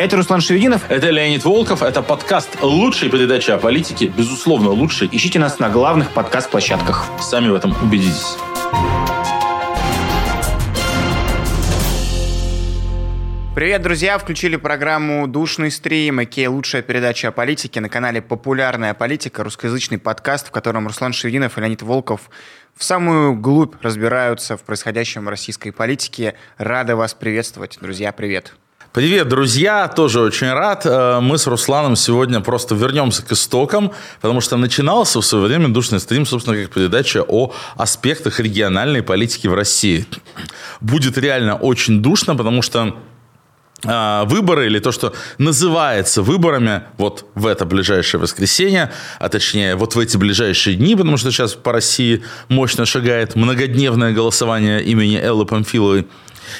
Это Руслан Шевединов. Это Леонид Волков. Это подкаст лучшей передачи о политике. Безусловно, лучший. Ищите нас на главных подкаст-площадках. Сами в этом убедитесь. Привет, друзья! Включили программу «Душный стрим», и лучшая передача о политике на канале «Популярная политика», русскоязычный подкаст, в котором Руслан Шевединов и Леонид Волков в самую глубь разбираются в происходящем в российской политике. Рады вас приветствовать. Друзья, привет! Привет, друзья! Тоже очень рад. Э, мы с Русланом сегодня просто вернемся к истокам, потому что начинался в свое время душный стрим, собственно, как передача о аспектах региональной политики в России. Будет реально очень душно, потому что а, выборы или то, что называется выборами вот в это ближайшее воскресенье, а точнее вот в эти ближайшие дни, потому что сейчас по России мощно шагает многодневное голосование имени Эллы Памфиловой.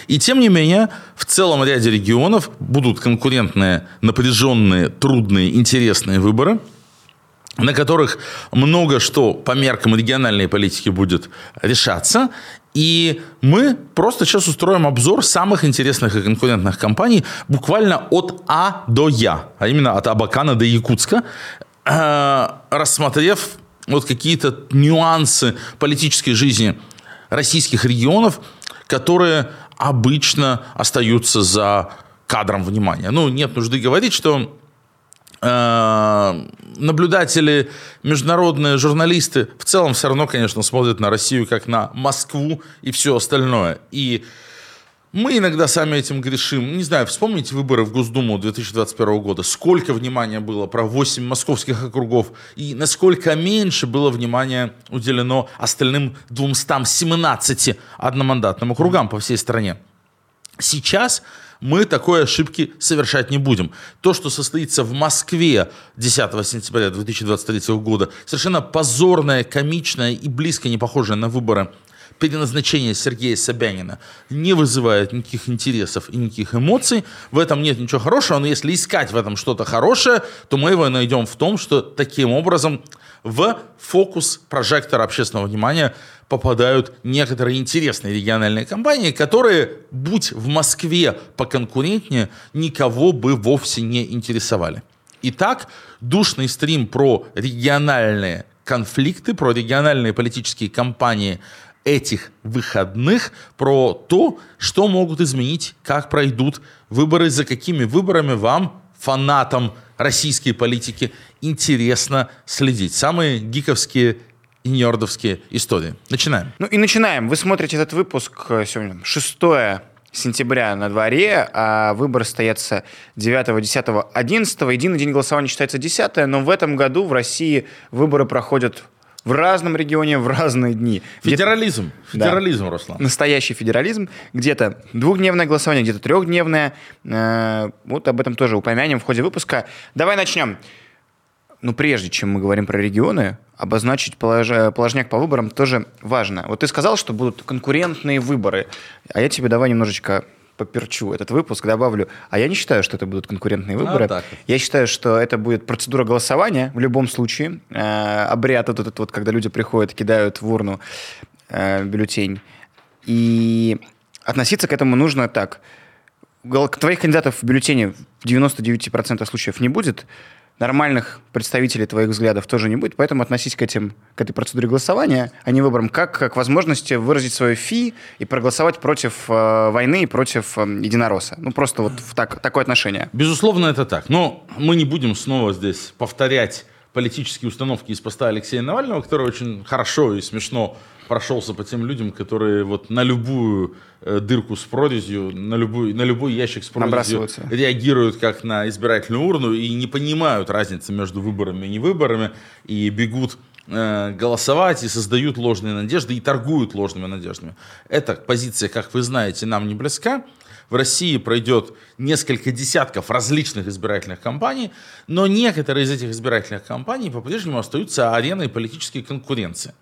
И тем не менее, в целом ряде регионов будут конкурентные, напряженные, трудные, интересные выборы – на которых много что по меркам региональной политики будет решаться. И мы просто сейчас устроим обзор самых интересных и конкурентных компаний буквально от А до Я, а именно от Абакана до Якутска, э, рассмотрев вот какие-то нюансы политической жизни российских регионов, которые обычно остаются за кадром внимания. Ну, нет нужды говорить, что э, наблюдатели, международные журналисты в целом все равно, конечно, смотрят на Россию как на Москву и все остальное. И мы иногда сами этим грешим. Не знаю, вспомните выборы в Госдуму 2021 года. Сколько внимания было про 8 московских округов и насколько меньше было внимания уделено остальным 217 одномандатным округам по всей стране. Сейчас мы такой ошибки совершать не будем. То, что состоится в Москве 10 сентября 2023 года, совершенно позорное, комичное и близко не похожее на выборы переназначение Сергея Собянина не вызывает никаких интересов и никаких эмоций. В этом нет ничего хорошего, но если искать в этом что-то хорошее, то мы его найдем в том, что таким образом в фокус прожектора общественного внимания попадают некоторые интересные региональные компании, которые, будь в Москве поконкурентнее, никого бы вовсе не интересовали. Итак, душный стрим про региональные конфликты, про региональные политические кампании этих выходных, про то, что могут изменить, как пройдут выборы, за какими выборами вам, фанатам российской политики, интересно следить. Самые гиковские и нердовские истории. Начинаем. Ну и начинаем. Вы смотрите этот выпуск э, сегодня 6 сентября на дворе, а выборы стоятся 9, 10, 11. Единый день голосования считается 10, но в этом году в России выборы проходят в разном регионе, в разные дни. Федерализм. Федерализм, да. Руслан. Настоящий федерализм. Где-то двухдневное голосование, где-то трехдневное. Э, вот об этом тоже упомянем в ходе выпуска. Давай начнем. Ну, прежде чем мы говорим про регионы, обозначить полож... положняк по выборам тоже важно. Вот ты сказал, что будут конкурентные выборы, а я тебе давай немножечко поперчу этот выпуск, добавлю. А я не считаю, что это будут конкурентные а, выборы. А, я считаю, что это будет процедура голосования в любом случае. Э, обряд этот, этот вот, когда люди приходят, кидают в урну э, бюллетень. И относиться к этому нужно так. Твоих кандидатов в бюллетене в 99% случаев не будет нормальных представителей твоих взглядов тоже не будет, поэтому относись к, этим, к этой процедуре голосования, а не выборам, как к возможности выразить свое фи и проголосовать против э, войны и против э, единоросса. Ну, просто вот в так, такое отношение. Безусловно, это так. Но мы не будем снова здесь повторять политические установки из поста Алексея Навального, который очень хорошо и смешно прошелся по тем людям, которые вот на любую э, дырку с прорезью, на любой, на любой ящик с прорезью реагируют как на избирательную урну и не понимают разницы между выборами и невыборами, и бегут э, голосовать и создают ложные надежды и торгуют ложными надеждами. Эта позиция, как вы знаете, нам не близка. В России пройдет несколько десятков различных избирательных кампаний, но некоторые из этих избирательных кампаний по-прежнему остаются ареной политической конкуренции.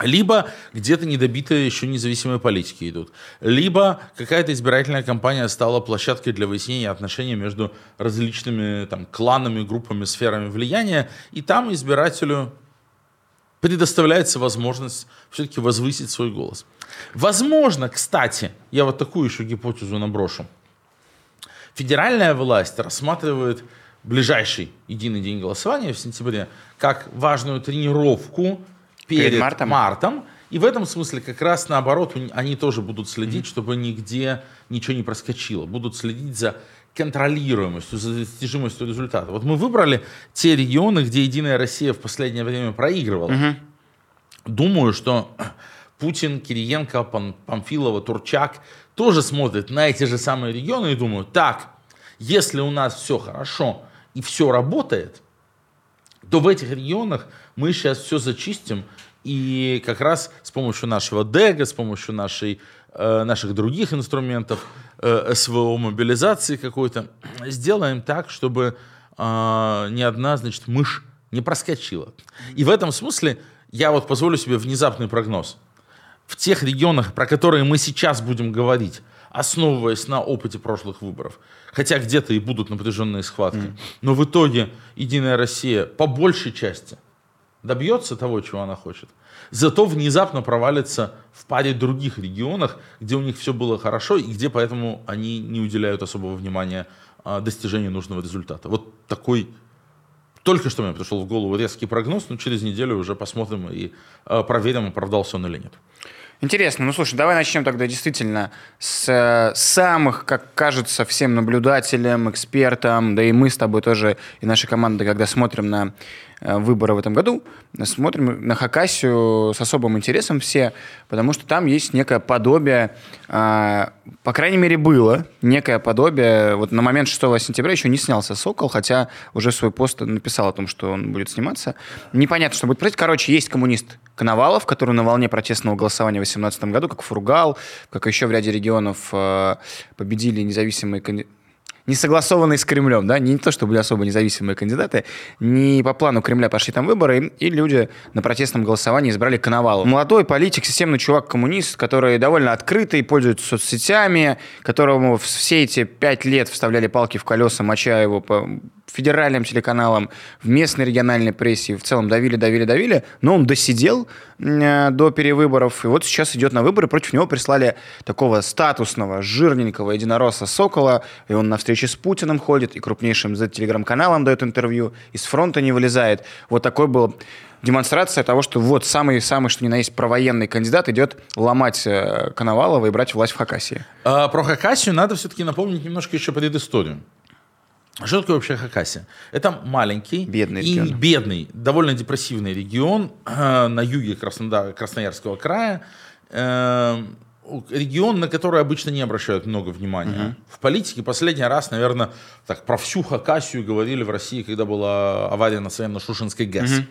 Либо где-то недобитые еще независимые политики идут. Либо какая-то избирательная кампания стала площадкой для выяснения отношений между различными там, кланами, группами, сферами влияния. И там избирателю предоставляется возможность все-таки возвысить свой голос. Возможно, кстати, я вот такую еще гипотезу наброшу. Федеральная власть рассматривает ближайший единый день голосования в сентябре как важную тренировку перед, Перед мартом? мартом. И в этом смысле как раз наоборот они тоже будут следить, чтобы нигде ничего не проскочило. Будут следить за контролируемостью, за достижимостью результата. Вот мы выбрали те регионы, где Единая Россия в последнее время проигрывала. Думаю, что Путин, Кириенко, Памфилова, Турчак тоже смотрят на эти же самые регионы и думают, так, если у нас все хорошо и все работает, то в этих регионах мы сейчас все зачистим, и как раз с помощью нашего ДЭГа, с помощью нашей, э, наших других инструментов, э, СВО мобилизации какой-то, сделаем так, чтобы э, ни одна, значит, мышь не проскочила. И в этом смысле я вот позволю себе внезапный прогноз. В тех регионах, про которые мы сейчас будем говорить, основываясь на опыте прошлых выборов, хотя где-то и будут напряженные схватки, но в итоге Единая Россия по большей части добьется того, чего она хочет, зато внезапно провалится в паре других регионах, где у них все было хорошо и где поэтому они не уделяют особого внимания а, достижению нужного результата. Вот такой только что мне пришел в голову резкий прогноз, но через неделю уже посмотрим и а, проверим, оправдался он или нет. Интересно. Ну, слушай, давай начнем тогда действительно с э, самых, как кажется, всем наблюдателям, экспертам, да и мы с тобой тоже, и наша команда, когда смотрим на э, выборы в этом году, смотрим на Хакасию с особым интересом все, потому что там есть некое подобие, э, по крайней мере, было некое подобие. Вот на момент 6 сентября еще не снялся «Сокол», хотя уже свой пост написал о том, что он будет сниматься. Непонятно, что будет происходить. Короче, есть коммунист Коновалов, который на волне протестного голосования в 2018 году, как Фургал, как еще в ряде регионов э, победили независимые кандидаты не согласованные с Кремлем, да, не то, что были особо независимые кандидаты, не по плану Кремля пошли там выборы, и люди на протестном голосовании избрали Коновалова. Молодой политик, системный чувак-коммунист, который довольно открытый, пользуется соцсетями, которому все эти пять лет вставляли палки в колеса, моча его по федеральным телеканалам, в местной региональной прессе, в целом давили, давили, давили, но он досидел э, до перевыборов, и вот сейчас идет на выборы, против него прислали такого статусного, жирненького единоросса Сокола, и он на встрече с Путиным ходит, и крупнейшим Z-телеграм-каналам дает интервью, из фронта не вылезает. Вот такой был демонстрация того, что вот самый-самый, что ни на есть, провоенный кандидат идет ломать э, Коновалова и брать власть в Хакасии. А, про Хакасию надо все-таки напомнить немножко еще предысторию. Что такое вообще Хакасия? Это маленький Бедный и регион. бедный, довольно депрессивный регион э, на юге Краснодар, Красноярского края. Э, регион, на который обычно не обращают много внимания. В политике последний раз, наверное, так про всю Хакасию говорили в России, когда была авария на Саянно-Шушенской ГЭС.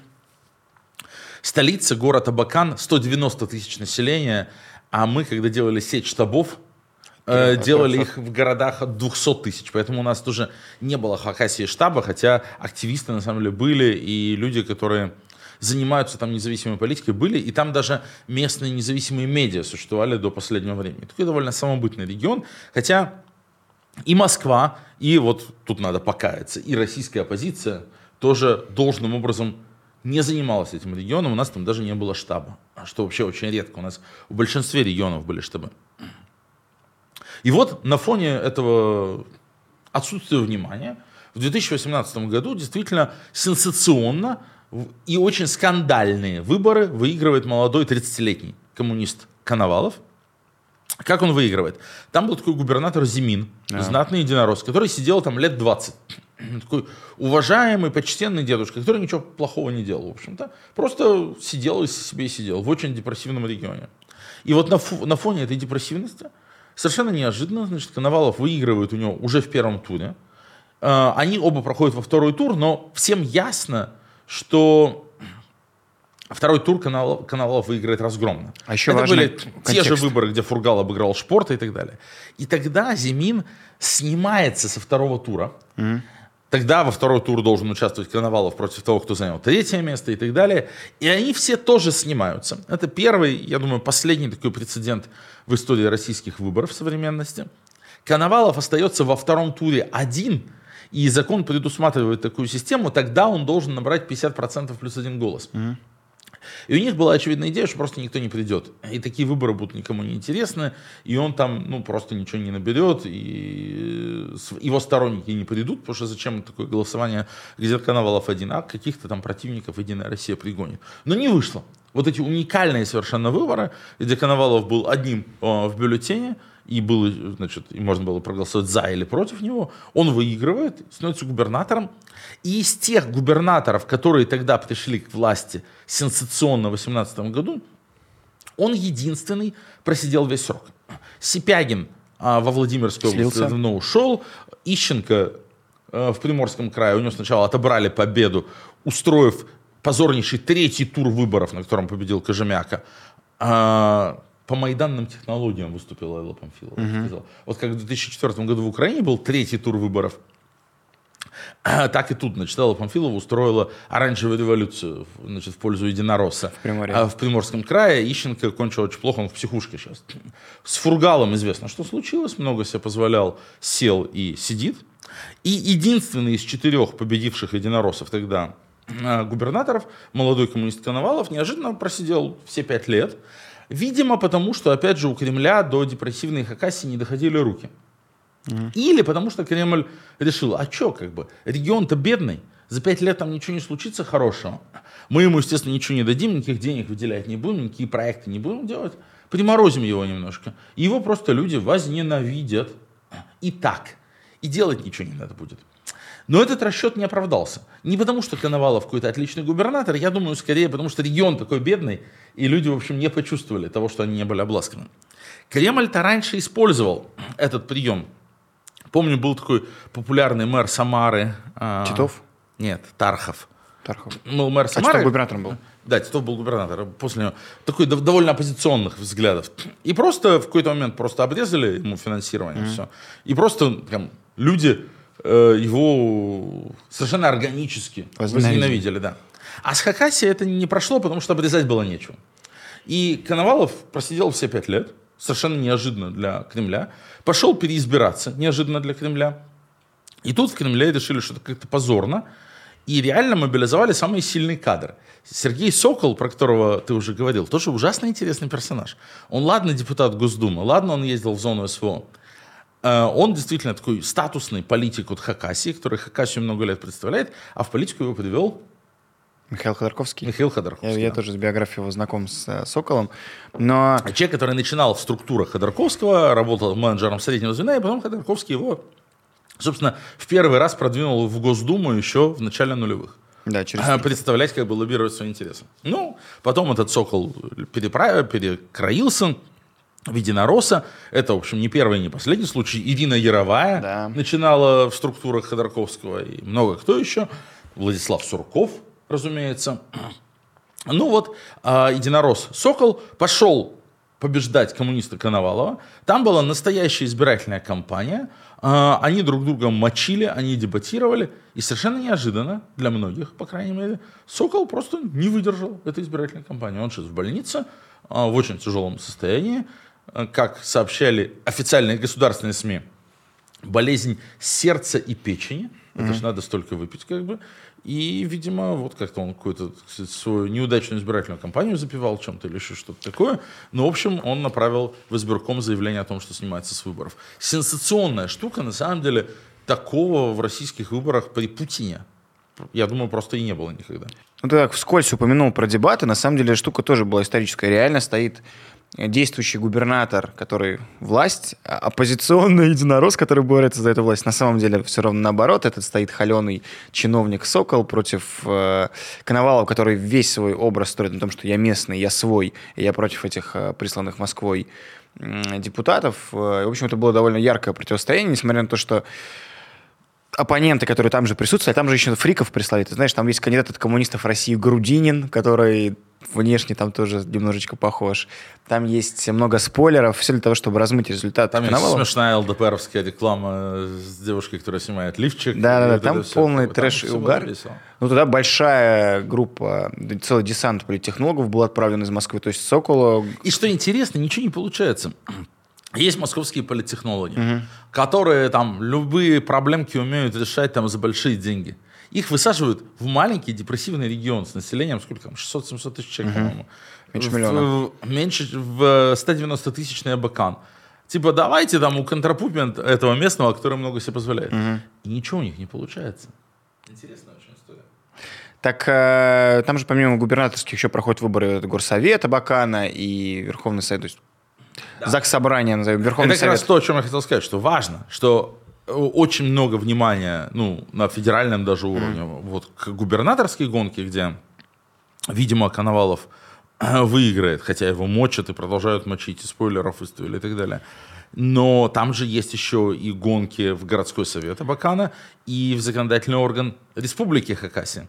Столица, город Абакан, 190 тысяч населения, а мы, когда делали сеть штабов, э, делали их в городах от 200 тысяч, поэтому у нас тоже не было Хакасии штаба, хотя активисты на самом деле были и люди, которые занимаются там независимой политикой, были, и там даже местные независимые медиа существовали до последнего времени. Такой довольно самобытный регион, хотя и Москва, и вот тут надо покаяться, и российская оппозиция тоже должным образом не занималась этим регионом, у нас там даже не было штаба, что вообще очень редко, у нас в большинстве регионов были штабы. И вот на фоне этого отсутствия внимания в 2018 году действительно сенсационно и очень скандальные выборы выигрывает молодой 30-летний коммунист Коновалов. Как он выигрывает? Там был такой губернатор Зимин, знатный единорос, который сидел там лет 20. Такой уважаемый, почтенный дедушка, который ничего плохого не делал, в общем-то. Просто сидел и себе сидел в очень депрессивном регионе. И вот на, фу- на фоне этой депрессивности совершенно неожиданно, значит, Коновалов выигрывает у него уже в первом туре. Э, Они оба проходят во второй тур, но всем ясно, что второй тур Коновалов, Коновалов выиграет разгромно. А еще Это были те же контекст. выборы, где Фургал обыграл Шпорта и так далее. И тогда Зимин снимается со второго тура. Тогда во второй тур должен участвовать Коновалов против того, кто занял третье место и так далее. И они все тоже снимаются. Это первый, я думаю, последний такой прецедент в истории российских выборов современности. Коновалов остается во втором туре один, и закон предусматривает такую систему, тогда он должен набрать 50% плюс один голос. И у них была очевидная идея, что просто никто не придет. И такие выборы будут никому не интересны, и он там ну, просто ничего не наберет, и его сторонники не придут, потому что зачем такое голосование, где Коновалов один, а каких-то там противников Единая Россия пригонит. Но не вышло. Вот эти уникальные совершенно выборы, где Коновалов был одним э, в бюллетене, и, было, значит, и можно было проголосовать за или против него, он выигрывает, становится губернатором. И из тех губернаторов, которые тогда пришли к власти сенсационно в 2018 году, он единственный просидел весь срок. Сипягин а, во Владимирской области давно ушел, Ищенко а, в Приморском крае, у него сначала отобрали победу, устроив позорнейший третий тур выборов, на котором победил Кожемяка. А, по майданным технологиям выступила Элла Памфилова. Угу. Вот как в 2004 году в Украине был третий тур выборов, так и тут, значит, Элла Памфилова устроила оранжевую революцию значит, в пользу единоросса. В, а в Приморском крае Ищенко кончил очень плохо, он в психушке сейчас. С Фургалом известно, что случилось, много себе позволял, сел и сидит. И единственный из четырех победивших единороссов тогда а, губернаторов, молодой коммунист Коновалов, неожиданно просидел все пять лет. Видимо, потому что, опять же, у Кремля до депрессивной Хакасии не доходили руки. Mm. Или потому что Кремль решил, а что, как бы, регион-то бедный, за пять лет там ничего не случится хорошего. Мы ему, естественно, ничего не дадим, никаких денег выделять не будем, никакие проекты не будем делать. Приморозим его немножко. Его просто люди возненавидят. И так. И делать ничего не надо будет. Но этот расчет не оправдался. Не потому, что Коновалов какой-то отличный губернатор, я думаю, скорее потому, что регион такой бедный, и люди, в общем, не почувствовали того, что они не были обласканы. Кремль-то раньше использовал этот прием. Помню, был такой популярный мэр Самары. А, Титов? Нет, Тархов. Тархов. Ну, мэр Самары. А Титов губернатором был? Да, Титов был губернатор. После него такой довольно оппозиционных взглядов. И просто в какой-то момент просто обрезали ему финансирование. Mm-hmm. Все. И просто там, люди его совершенно органически возненавидели. Да. А с Хакасией это не прошло, потому что обрезать было нечего. И Коновалов просидел все пять лет, совершенно неожиданно для Кремля, пошел переизбираться, неожиданно для Кремля. И тут в Кремле решили, что это как-то позорно, и реально мобилизовали самый сильный кадр. Сергей Сокол, про которого ты уже говорил, тоже ужасно интересный персонаж. Он, ладно, депутат Госдумы, ладно, он ездил в зону СВО, Э, он действительно такой статусный политик от Хакасии, который Хакасию много лет представляет, а в политику его привел Михаил Ходорковский. Михаил Ходорковский. Я, да. я тоже с биографией его знаком с э, Соколом. Но... А человек, который начинал в структурах Ходорковского, работал менеджером среднего звена, и потом Ходорковский его, собственно, в первый раз продвинул в Госдуму еще в начале нулевых. Да, через... Представлять, как бы лоббировать свои интересы. Ну, потом этот Сокол переправил, перекроился, в единоросса. Это, в общем, не первый и не последний случай. Ирина Яровая да. начинала в структурах Ходорковского и много кто еще. Владислав Сурков, разумеется. Ну вот, а, единорос Сокол пошел побеждать коммуниста Коновалова. Там была настоящая избирательная кампания. А, они друг друга мочили, они дебатировали. И совершенно неожиданно, для многих, по крайней мере, Сокол просто не выдержал этой избирательной кампании. Он сейчас в больнице, а, в очень тяжелом состоянии. Э, как сообщали официальные государственные СМИ, болезнь сердца и печени. Это mm-hmm. же надо столько выпить, как бы. И, видимо, вот как-то он какую-то свою неудачную избирательную кампанию запивал чем-то или еще что-то такое. Но, в общем, он направил в избирком заявление о том, что снимается с выборов. Сенсационная штука, на самом деле, такого в российских выборах при Путине. Я думаю, просто и не было никогда. Ну, ты так вскользь упомянул про дебаты. На самом деле, штука тоже была историческая. Реально стоит действующий губернатор, который власть, а оппозиционный единорос, который борется за эту власть. На самом деле все равно наоборот. Этот стоит холеный чиновник Сокол против э, Коновалова, который весь свой образ строит на том, что я местный, я свой, и я против этих э, присланных Москвой э, депутатов. В общем, это было довольно яркое противостояние, несмотря на то, что оппоненты, которые там же присутствовали, там же еще фриков прислали. Ты знаешь, там есть кандидат от коммунистов России Грудинин, который внешне там тоже немножечко похож. Там есть много спойлеров, все для того, чтобы размыть результат Там есть смешная ЛДПРовская реклама с девушкой, которая снимает лифчик. Да-да-да, там полный трэш и угар. Ну, туда большая группа, целый десант политтехнологов был отправлен из Москвы, то есть Сокола... И что интересно, ничего не получается. Есть московские политтехнологи, угу. которые там любые проблемки умеют решать там за большие деньги. Их высаживают в маленький депрессивный регион с населением, сколько там, 600-700 тысяч человек, угу. по-моему. Меньше миллиона. В, меньше, в 190-тысячный Абакан. Типа, давайте там у контрапупмент этого местного, который много себе позволяет. И ничего у них не получается. Интересная очень история. Так э, там же помимо губернаторских еще проходят выборы Горсовета Бакана и Верховный Совет, то есть ЗАГС Собрания, назовем, Верховный Это как раз Совет. то, о чем я хотел сказать, что важно, что э, очень много внимания, ну, на федеральном даже уровне, вот к губернаторской гонке, где, видимо, Коновалов выиграет, хотя его мочат и продолжают мочить, и спойлеров выставили и так далее. Но там же есть еще и гонки в городской совет Абакана и в законодательный орган Республики Хакасия.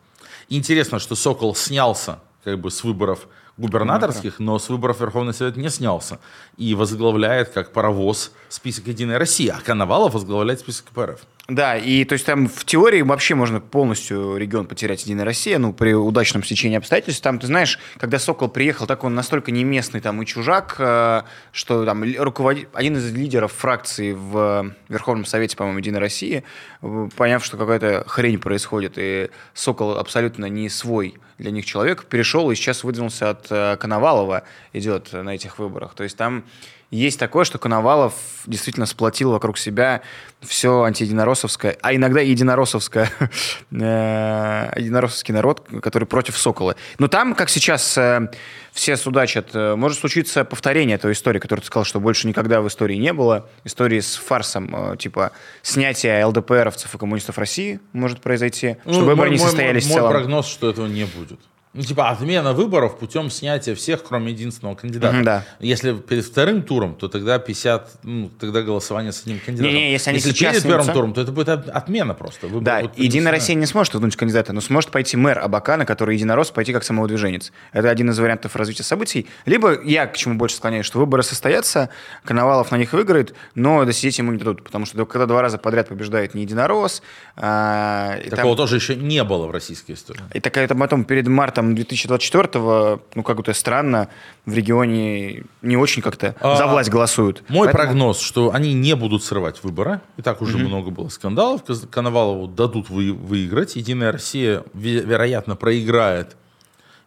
Интересно, что Сокол снялся как бы с выборов губернаторских, но с выборов Верховный Совет не снялся. И возглавляет как паровоз список «Единой России», а Коновалов возглавляет список КПРФ. Да, и то есть там в теории вообще можно полностью регион потерять Единая Россия, ну, при удачном стечении обстоятельств. Там, ты знаешь, когда Сокол приехал, так он настолько не местный там и чужак, э, что там ли- руководит, один из лидеров фракции в Верховном Совете, по-моему, Единой России, э, поняв, что какая-то хрень происходит, и Сокол абсолютно не свой для них человек, перешел и сейчас выдвинулся от э, Коновалова, идет на этих выборах. То есть там есть такое, что Коновалов действительно сплотил вокруг себя все антиединороссовское, а иногда и единороссовское, э, единороссовский народ, который против Сокола. Но там, как сейчас э, все судачат, э, может случиться повторение той истории, которую ты сказал, что больше никогда в истории не было. Истории с фарсом, типа снятия ЛДПРовцев и коммунистов России может произойти, Ну, чтобы выборы мой- не мой- состоялись в Мой целом. прогноз, что этого не будет. Ну, типа, отмена выборов путем снятия всех, кроме единственного кандидата. Да. Если перед вторым туром, то тогда 50, ну, тогда голосование с одним кандидатом. Не-не, если они сейчас перед первым туром, то это будет от- отмена просто. Выборы Да, будут Единая. Россия не сможет вдунуть кандидата, но сможет пойти мэр Абакана, который единорос, пойти как самовыдвиженец. Это один из вариантов развития событий. Либо я к чему больше склоняюсь, что выборы состоятся, Коновалов на них выиграет, но досидеть ему не дадут, потому что когда два раза подряд побеждает не единорос, а, и там- Такого тоже еще не было в российской истории. и так это потом перед мартом 2024-го, ну, как то странно, в регионе не очень как-то А, за власть голосуют. Мой Поэтому- прогноз, что они не будут срывать выборы. И так уже много было скандалов. Коновалову дадут вы- выиграть. Единая Россия, ве- вероятно, проиграет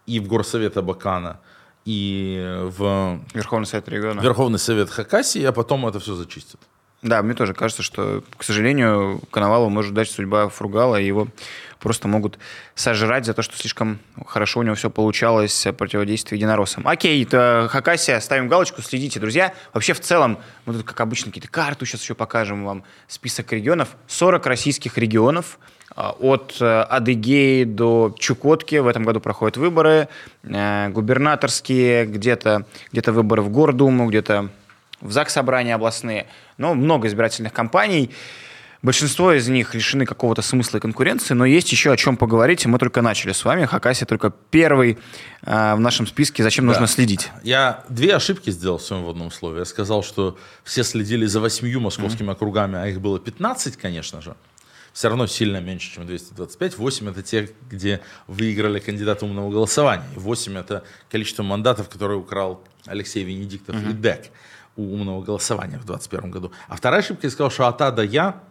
и в Горсовет Абакана, и в Верховный Совет региона. Верховный Совет Хакасии, а потом это все зачистят. Да, мне тоже кажется, что, к сожалению, Коновалу может дать судьба Фругала, и его просто могут сожрать за то, что слишком хорошо у него все получалось в противодействии единороссам. Окей, это Хакасия, ставим галочку, следите, друзья. Вообще, в целом, мы тут, как обычно, какие-то карты сейчас еще покажем вам, список регионов. 40 российских регионов, а, от э, Адыгеи до Чукотки в этом году проходят выборы, э, губернаторские, где-то где выборы в Гордуму, где-то в ЗАГС собрания областные, но много избирательных кампаний. Большинство из них лишены какого-то смысла и конкуренции, но есть еще о чем поговорить, мы только начали с вами. Хакасия только первый э, в нашем списке, зачем нужно Да. следить. Я две ошибки сделал в своем вводном слове. Я сказал, что все следили за восьмью московскими округами, а их было 15, конечно же. Все равно сильно меньше, чем 225. 8 это те, где выиграли кандидаты умного голосования. И 8 это количество мандатов, которые украл Алексей Венедиктов и ДЭК у умного голосования в 2021 году. А вторая ошибка, я сказал, что от А до Я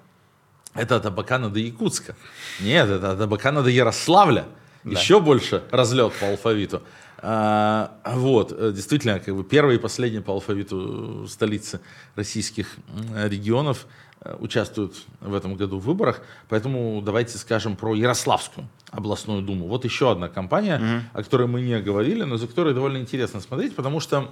это от Абакана до Якутска. Нет, это от Абакана до Ярославля. Еще больше разлет по алфавиту. А, вот, э, действительно, как бы первые и последние по алфавиту столицы российских регионов э, участвуют в этом году в выборах. Поэтому давайте скажем про Ярославскую областную думу. Вот еще одна компания, о которой мы не говорили, но за которой довольно интересно смотреть, потому что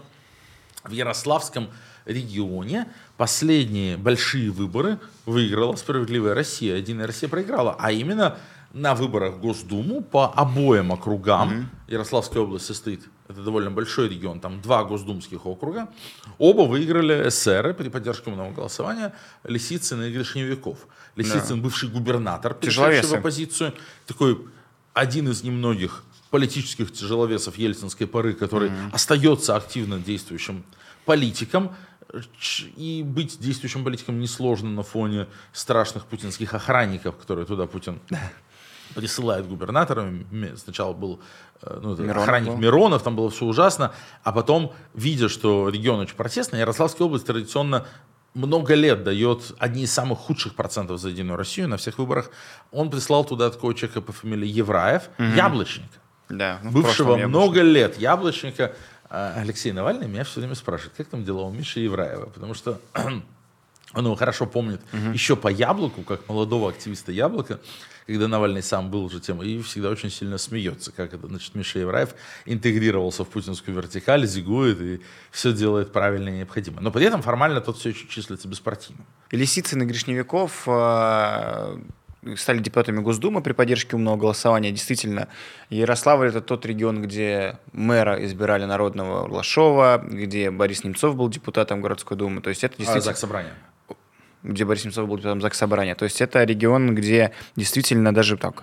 в Ярославском регионе последние большие выборы выиграла «Справедливая Россия». «Единая Россия» проиграла, а именно на выборах в Госдуму по обоим округам. Ярославская область состоит, это довольно большой регион, там два госдумских округа. Оба выиграли эсеры при поддержке умного голосования Лисицын и Гришневиков. Лисицын, бывший губернатор, перешедший в оппозицию, такой один из немногих политических тяжеловесов ельцинской поры, который остается активно действующим политиком. И быть действующим политиком несложно на фоне страшных путинских охранников, которые туда Путин присылает губернаторами. Сначала был э, ну, Миронов охранник был. Миронов, там было все ужасно, а потом, видя, что регион очень протестный, Ярославская область традиционно много лет дает одни из самых худших процентов за Единую Россию на всех выборах. Он прислал туда такого человека по фамилии Евраев, Яблочника Да, ну, бывшего много лет яблочника, А Алексей Навальный меня все время спрашивает, как там дела у Миши Евраева, потому что он его хорошо помнит угу. еще по Яблоку, как молодого активиста Яблока, когда Навальный сам был уже тем, и всегда очень сильно смеется, как это, значит, Миша Евраев интегрировался в путинскую вертикаль, зигует и все делает правильно и необходимо. Но при этом формально тот все еще числится беспартийным. Лисицын и Гришневиков э, стали депутатами Госдумы при поддержке умного голосования. Действительно, Ярославль – это тот регион, где мэра избирали народного Лашова, где Борис Немцов был депутатом городской думы. То есть это а, действительно... А, собрания где Борис Немцов был депутатом ЗАГС Собрания. То есть это регион, где действительно даже так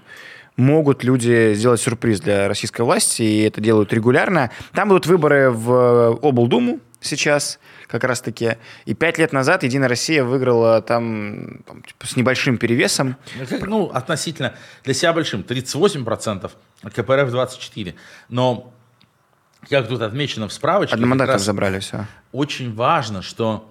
могут люди сделать сюрприз для российской власти, и это делают регулярно. Там будут выборы в облдуму сейчас как раз-таки. И пять лет назад «Единая Россия» выиграла там, там типа, с небольшим перевесом. Ну, ну, относительно для себя большим. 38%, КПРФ 24%. Но, как тут отмечено в справочке... Одномандатных забрали все. Очень важно, что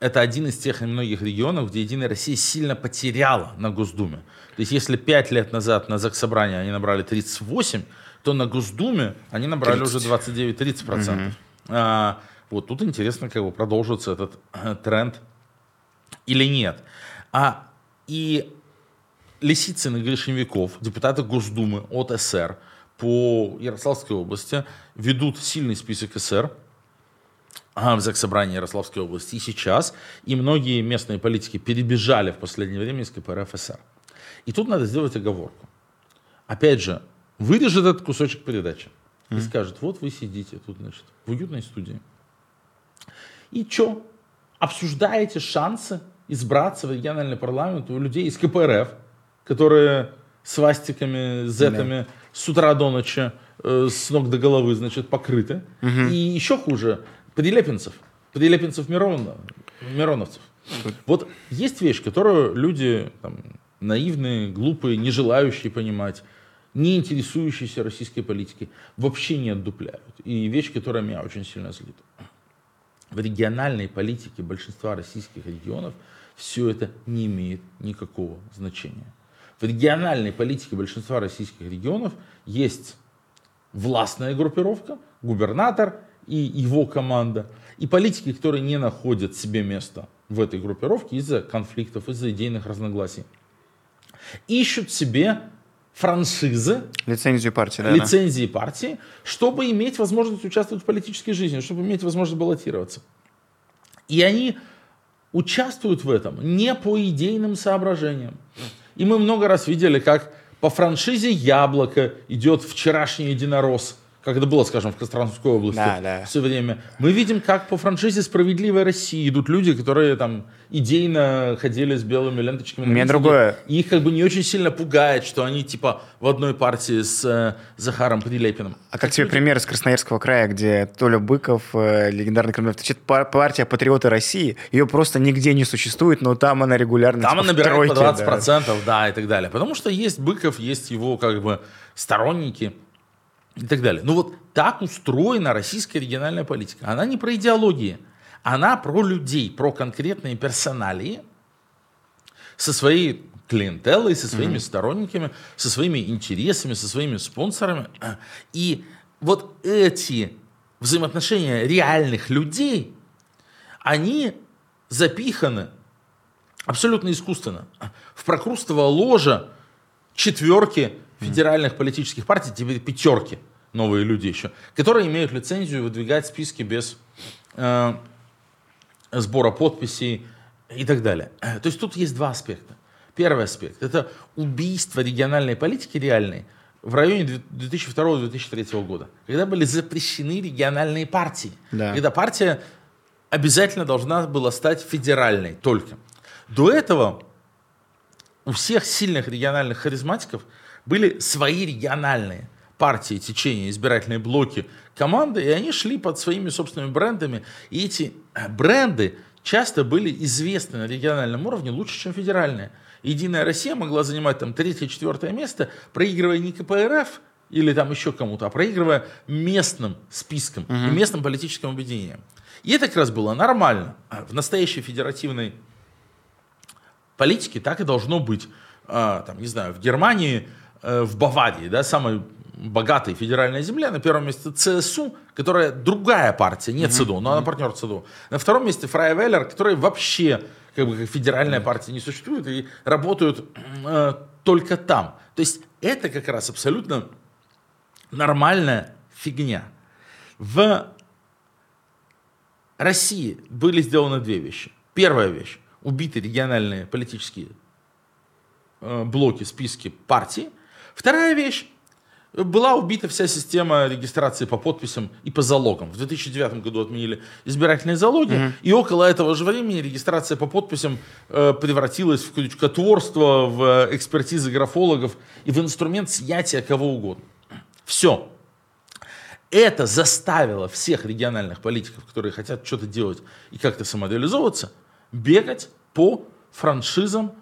это один из тех немногих регионов, где «Единая Россия» сильно потеряла на Госдуме. То есть если пять лет назад на Заксобрании они набрали 38, то на Госдуме они набрали 30. уже 29-30%. Угу. А, вот тут интересно, как бы продолжится этот э, тренд или нет. А, и Лисицын и Гришевиков, депутаты Госдумы от СР по Ярославской области, ведут сильный список СР – в Заксобрании Ярославской области и сейчас, и многие местные политики перебежали в последнее время из КПРФ СССР. И тут надо сделать оговорку. Опять же, вырежет этот кусочек передачи mm-hmm. и скажет, вот вы сидите тут, значит, в уютной студии. И что? Обсуждаете шансы избраться в региональный парламент у людей из КПРФ, которые с вастиками, зетами yeah. с утра до ночи, э, с ног до головы, значит, покрыты. Mm-hmm. И еще хуже, Прилепинцев. Прилепинцев Миронов, Мироновцев. Вот есть вещь, которую люди там, наивные, глупые, не желающие понимать, не интересующиеся российской политикой, вообще не отдупляют. И вещь, которая меня очень сильно злит. В региональной политике большинства российских регионов все это не имеет никакого значения. В региональной политике большинства российских регионов есть властная группировка, губернатор и его команда, и политики, которые не находят себе места в этой группировке из-за конфликтов, из-за идейных разногласий. Ищут себе франшизы. Лицензию партии, да. Лицензии да. партии, чтобы иметь возможность участвовать в политической жизни, чтобы иметь возможность баллотироваться. И они участвуют в этом не по идейным соображениям. И мы много раз видели, как по франшизе «Яблоко» идет вчерашний единорос – как это было, скажем, в Костромской области да, да. все время. Мы видим, как по франшизе «Справедливая Россия» идут люди, которые там идейно ходили с белыми ленточками. Меня другое. И их как бы не очень сильно пугает, что они типа в одной партии с э, Захаром Прилепиным. А как тебе пример из Красноярского края, где Толя Быков, э, легендарный криминал, партия «Патриоты России», ее просто нигде не существует, но там она регулярно Там типа, она набирает тройке, по 20%, да. да, и так далее. Потому что есть Быков, есть его как бы сторонники – и так далее. Ну вот так устроена российская региональная политика. Она не про идеологии, она про людей, про конкретные персоналии со своей клиентелой, со своими mm-hmm. сторонниками, со своими интересами, со своими спонсорами. И вот эти взаимоотношения реальных людей, они запиханы абсолютно искусственно в прокрустово ложа четверки федеральных политических партий, теперь пятерки, новые люди еще, которые имеют лицензию выдвигать списки без э, сбора подписей и так далее. То есть тут есть два аспекта. Первый аспект – это убийство региональной политики реальной в районе 2002-2003 года, когда были запрещены региональные партии, да. когда партия обязательно должна была стать федеральной только. До этого у всех сильных региональных харизматиков – были свои региональные партии, течения, избирательные блоки, команды, и они шли под своими собственными брендами. И эти э, бренды часто были известны на региональном уровне лучше, чем федеральные. Единая Россия могла занимать там третье-четвертое место, проигрывая не КПРФ или там еще кому-то, а проигрывая местным спискам угу. и местным политическим объединениям. И это как раз было нормально. В настоящей федеративной политике так и должно быть. А, там, не знаю, в Германии в Баварии, да, самой богатой федеральной земле. На первом месте ЦСУ, которая другая партия, не ЦДУ, но она партнер ЦДУ. На втором месте Фрай Веллер, который вообще как бы как федеральная партия не существует и работают э, только там. То есть это как раз абсолютно нормальная фигня. В России были сделаны две вещи. Первая вещь. Убиты региональные политические э, блоки, списки партий. Вторая вещь была убита вся система регистрации по подписям и по залогам. В 2009 году отменили избирательные залоги, угу. и около этого же времени регистрация по подписям э, превратилась в крючкотворство, в экспертизы графологов и в инструмент снятия кого угодно. Все. Это заставило всех региональных политиков, которые хотят что-то делать и как-то самореализовываться, бегать по франшизам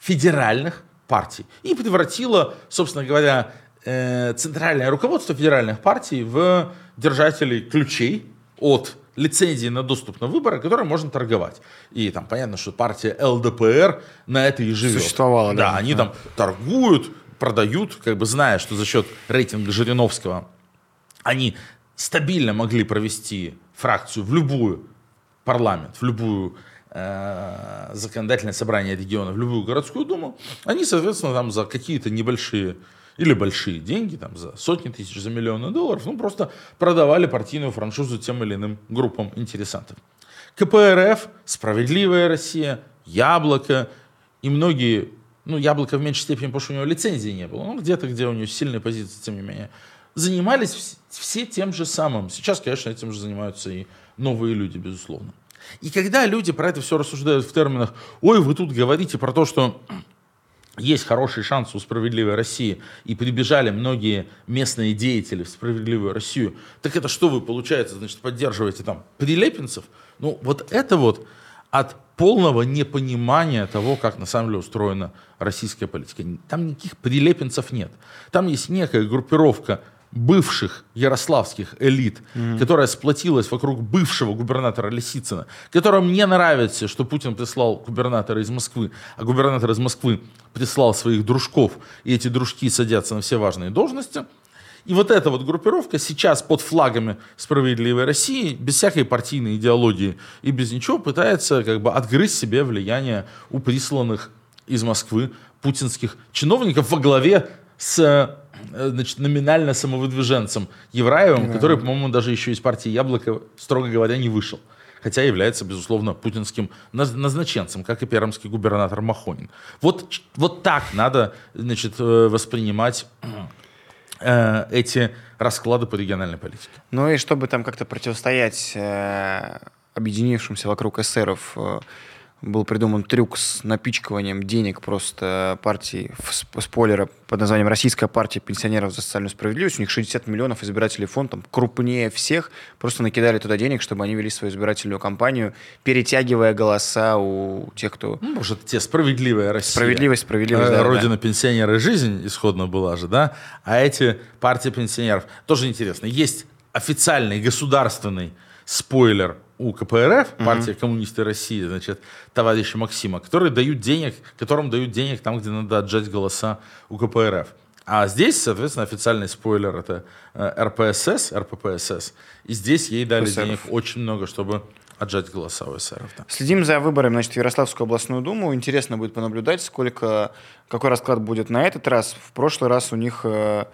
федеральных партий. И превратила, собственно говоря, э, центральное руководство федеральных партий в держателей ключей от лицензии на доступ на выборы, которой можно торговать. И там понятно, что партия ЛДПР на это и живет. Существовала, да. Да, они там торгуют, продают, как бы зная, что за счет рейтинга Жириновского они стабильно могли провести фракцию в любую парламент, в любую законодательное собрание региона, в любую городскую думу, они, соответственно, там за какие-то небольшие или большие деньги, там за сотни тысяч, за миллионы долларов, ну просто продавали партийную франшизу тем или иным группам интересантов. КПРФ, Справедливая Россия, Яблоко и многие, ну Яблоко в меньшей степени, потому что у него лицензии не было, но где-то, где у него сильные позиции, тем не менее, занимались все тем же самым. Сейчас, конечно, этим же занимаются и новые люди, безусловно. И когда люди про это все рассуждают в терминах, ой, вы тут говорите про то, что есть хороший шанс у «Справедливой России», и прибежали многие местные деятели в «Справедливую Россию», так это что вы, получается, значит, поддерживаете там прилепинцев? Ну, вот это вот от полного непонимания того, как на самом деле устроена российская политика. Там никаких прилепинцев нет. Там есть некая группировка бывших ярославских элит, mm-hmm. которая сплотилась вокруг бывшего губернатора Лисицына, которым не нравится, что Путин прислал губернатора из Москвы, а губернатор из Москвы прислал своих дружков, и эти дружки садятся на все важные должности. И вот эта вот группировка сейчас под флагами «Справедливой России», без всякой партийной идеологии и без ничего, пытается как бы отгрызть себе влияние у присланных из Москвы путинских чиновников во главе с Э, значит, номинально самовыдвиженцем Евраевым, да. который, по-моему, даже еще из партии «Яблоко», строго говоря, не вышел. Хотя является, безусловно, путинским назначенцем, как и пермский губернатор Махонин. Вот, вот так надо значит, э, воспринимать э, эти расклады по региональной политике. Ну и чтобы там как-то противостоять э, объединившимся вокруг эсеров э, был придуман трюк с напичкиванием денег просто партии, спойлера, под названием «Российская партия пенсионеров за социальную справедливость». У них 60 миллионов избирателей фонд, там крупнее всех. Просто накидали туда денег, чтобы они вели свою избирательную кампанию, перетягивая голоса у тех, кто... Ну, может, те «Справедливая Россия». Справедливость, справедливость, да. Родина да. пенсионера жизнь исходно была же, да? А эти партии пенсионеров. Тоже интересно. Есть официальный государственный спойлер у КПРФ, партия коммунисты России, значит, товарища Максима, которые дают денег, которым дают денег там, где надо отжать голоса у КПРФ. А здесь, соответственно, официальный спойлер это э, РПСС, РППСС. И здесь ей дали СРФ. денег очень много, чтобы отжать голоса у СРФ. Да. Следим за выборами значит, в Ярославскую областную думу. Интересно будет понаблюдать, сколько, какой расклад будет на этот раз. В прошлый раз у них э,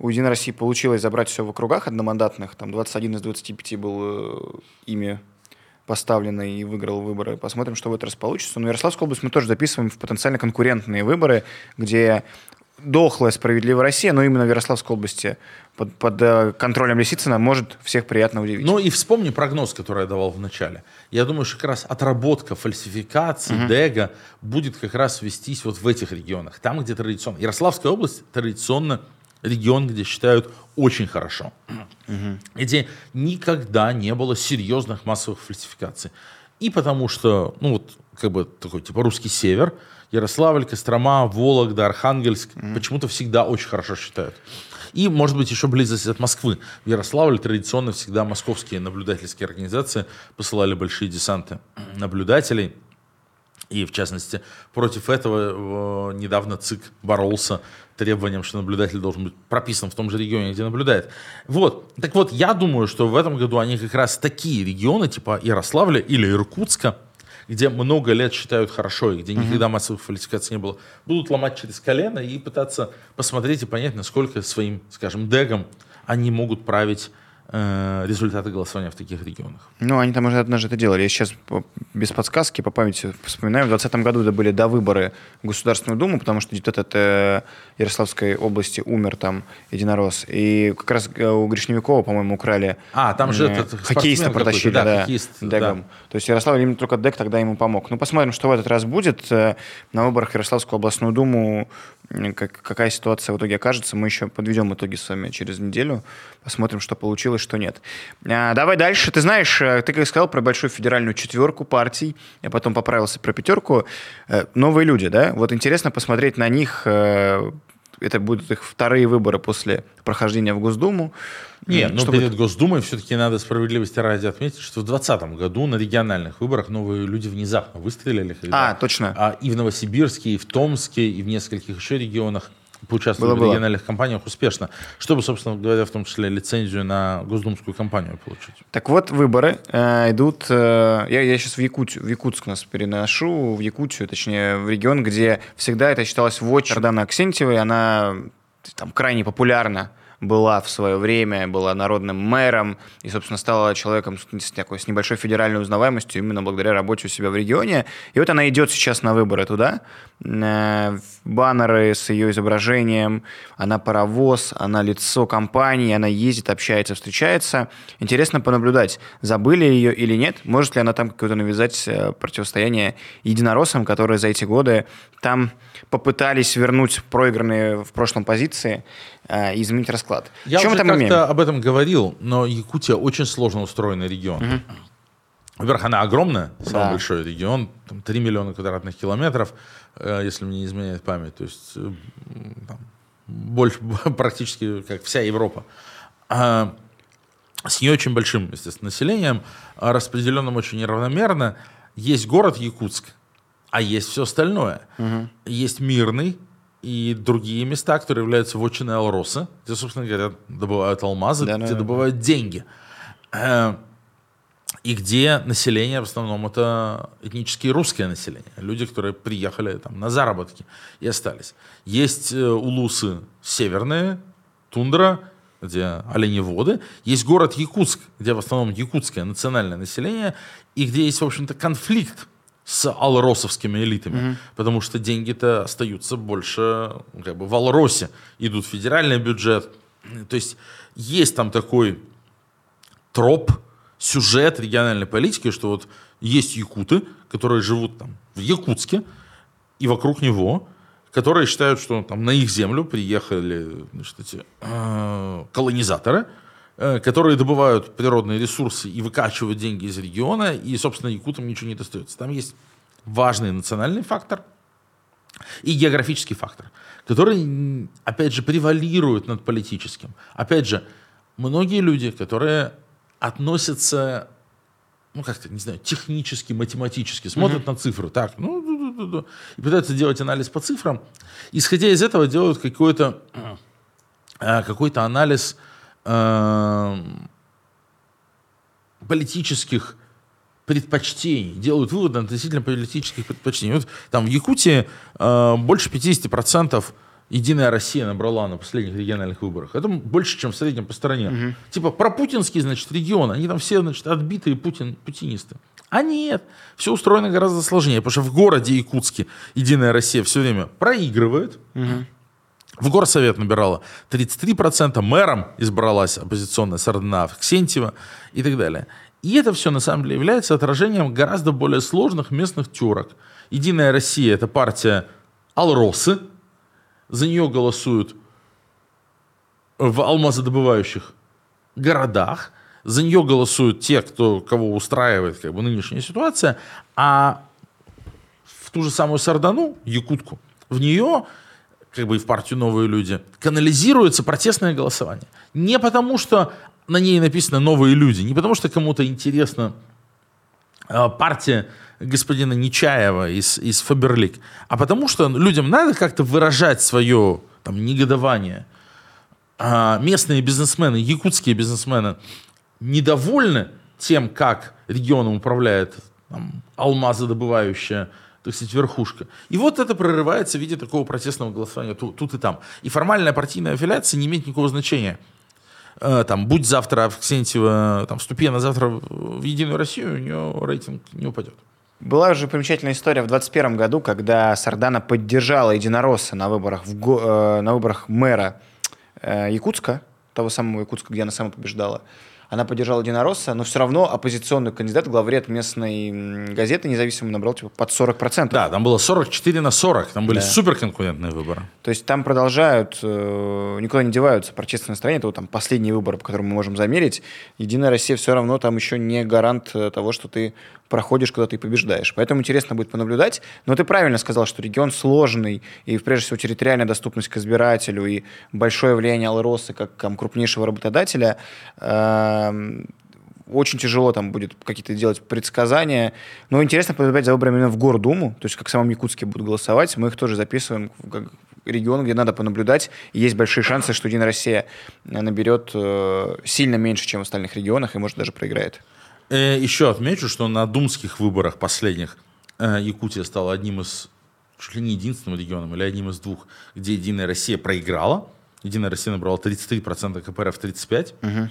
у Единой России получилось забрать все в округах одномандатных. Там 21 из 25 был э, ими поставленный и выиграл выборы. Посмотрим, что в этот раз получится. Но Ярославскую область мы тоже записываем в потенциально конкурентные выборы, где дохлая справедливая Россия, но именно в Ярославской области под, под э, контролем Лисицына может всех приятно удивить. Ну и вспомни прогноз, который я давал в начале. Я думаю, что как раз отработка фальсификации, угу. дега будет как раз вестись вот в этих регионах. Там, где традиционно. Ярославская область традиционно регион, где считают очень хорошо, угу. где никогда не было серьезных массовых фальсификаций. И потому что, ну вот, как бы такой, типа русский север, Ярославль, Кострома, Вологда, Архангельск mm почему-то всегда очень хорошо считают. И, может быть, еще близость от Москвы. В Ярославле традиционно всегда московские наблюдательские организации посылали большие десанты наблюдателей И, в частности, против этого э, недавно ЦИК боролся требованием, что наблюдатель должен быть прописан в том же регионе, где наблюдает. Вот. Так вот, я думаю, что в этом году они как раз такие регионы, типа Ярославля или Иркутска, где много лет считают хорошо, и где никогда массовых фальсификаций не было, будут ломать через колено и пытаться посмотреть и понять, насколько своим, скажем, дегом они могут править результаты голосования в таких регионах. Ну, они там уже однажды это делали. Я сейчас без подсказки по памяти вспоминаю. В 2020 году это были до выборы в Государственную Думу, потому что где-то от э, Ярославской области умер там единорос. И как раз э, у Гришневикова, по-моему, украли... А, там же этот хоккеиста протащили, да, да хоккеист, дегом. Да. То есть Ярослав именно только дег тогда ему помог. Ну, посмотрим, что в этот раз будет. На выборах Ярославскую областную думу как, какая ситуация в итоге окажется, мы еще подведем итоги с вами через неделю, посмотрим, что получилось, что нет. А, давай дальше. Ты знаешь, э, ты как сказал про большую федеральную четверку партий, я потом поправился про пятерку. Э, новые люди, да? Вот интересно посмотреть на них. Э, это будут их вторые выборы после прохождения в Госдуму. Нет, но перед Госдумой все-таки надо справедливости ради отметить, что в 2020 году на региональных выборах новые люди внезапно выстрелили. Когда, а, точно. А, и в Новосибирске, и в Томске, и в нескольких еще регионах поучаствовали было, в региональных было. кампаниях успешно, чтобы, собственно говоря, в том числе лицензию на госдумскую кампанию получить. Так вот, выборы э, идут... Э, я, я сейчас в, Якутию, в Якутск нас переношу, в Якутию, точнее, в регион, где всегда это считалось в очередь Дана Аксентьевой, она там крайне популярна была в свое время, была народным мэром и, собственно, стала человеком с, такой, с небольшой федеральной узнаваемостью именно благодаря работе у себя в регионе. И вот она идет сейчас на выборы туда. Э, баннеры с ее изображением, она паровоз, она лицо компании, она ездит, общается, встречается. Интересно понаблюдать, забыли ее или нет, может ли она там какое-то навязать э, противостояние единороссам, которые за эти годы там попытались вернуть проигранные в прошлом позиции э, изменить расклад. Я Чем уже как-то об этом говорил, но Якутия очень сложно устроенный регион. Угу. Во-первых, она огромная, самый да. большой регион, там 3 миллиона квадратных километров, э, если мне не изменяет память. То есть э, там, больше, практически как вся Европа. А, с не очень большим, естественно, населением, а распределенным очень неравномерно. Есть город Якутск, а есть все остальное. Угу. Есть Мирный и другие места, которые являются вотчиной Алроса, где, собственно говоря, добывают алмазы, да, где да, добывают да. деньги. Э, и где население в основном это этнически русское население, люди, которые приехали там на заработки и остались. Есть э, улусы северные, тундра, где оленеводы. Есть город Якутск, где в основном якутское национальное население, и где есть, в общем-то, конфликт с алросовскими элитами, Mm -hmm. потому что деньги-то остаются больше как бы в Алросе, идут в федеральный бюджет. То есть есть там такой троп, сюжет региональной политики, что вот есть якуты, которые живут там в Якутске и вокруг него, которые считают, что там на их землю приехали значит, эти, э, колонизаторы, которые добывают природные ресурсы и выкачивают деньги из региона, и, собственно, якутам ничего не достается. Там есть важный национальный фактор и географический фактор, который, опять же, превалирует над политическим. Опять же, многие люди, которые относятся, ну как-то, не знаю, технически, математически, смотрят mm-hmm. на цифры, так, ну, и пытаются делать анализ по цифрам, исходя из этого делают какой-то э, какой-то анализ э, политических предпочтений, делают выводы относительно политических предпочтений. Вот там в Якутии э, больше 50% Единая Россия набрала на последних региональных выборах. Это больше, чем в среднем по стране. Угу. Типа про путинский, значит, регион. Они там все, значит, отбитые путин, путинисты. А нет, все устроено гораздо сложнее, потому что в городе Якутске Единая Россия все время проигрывает. Угу. В горсовет набирала 33%, мэром избралась оппозиционная Сардана Ксентьева и так далее. И это все на самом деле является отражением гораздо более сложных местных терок. Единая Россия – это партия Алросы, за нее голосуют в алмазодобывающих городах, за нее голосуют те, кто, кого устраивает как бы, нынешняя ситуация, а в ту же самую Сардану, Якутку, в нее, как бы и в партию «Новые люди», канализируется протестное голосование. Не потому, что на ней написано «Новые люди», не потому, что кому-то интересна а, партия господина Нечаева из, из Фаберлик, а потому что людям надо как-то выражать свое там, негодование. А местные бизнесмены, якутские бизнесмены недовольны тем, как регионом управляет там, алмазодобывающая так сказать, верхушка. И вот это прорывается в виде такого протестного голосования тут, тут и там. И формальная партийная аффилиация не имеет никакого значения. Э, там, будь завтра Авксентьева, там, вступи на завтра в Единую Россию, у нее рейтинг не упадет. Была уже примечательная история в 2021 году, когда Сардана поддержала единоросса на выборах, в, э, на выборах мэра э, Якутска, того самого Якутска, где она сама побеждала она поддержала единоросса, но все равно оппозиционный кандидат, главред местной газеты независимо набрал типа под 40%. Да, там было 44 на 40, там были да. суперконкурентные выборы. То есть там продолжают, э, никуда не деваются протестные настроения, это вот там последний выбор, по которому мы можем замерить. Единая Россия все равно там еще не гарант э, того, что ты проходишь, когда ты побеждаешь. Поэтому интересно будет понаблюдать. Но ты правильно сказал, что регион сложный, и прежде всего территориальная доступность к избирателю, и большое влияние Алроса как там, крупнейшего работодателя э, очень тяжело там будет какие-то делать предсказания. Но интересно понаблюдать за выборами именно в Гордуму, то есть как в самом Якутске будут голосовать. Мы их тоже записываем как регион, где надо понаблюдать. И есть большие шансы, что Единая Россия наберет э, сильно меньше, чем в остальных регионах, и может даже проиграет. Э, еще отмечу, что на думских выборах последних э, Якутия стала одним из, чуть ли не единственным регионом, или одним из двух, где Единая Россия проиграла. Единая Россия набрала 33%, КПРФ 35%. Угу.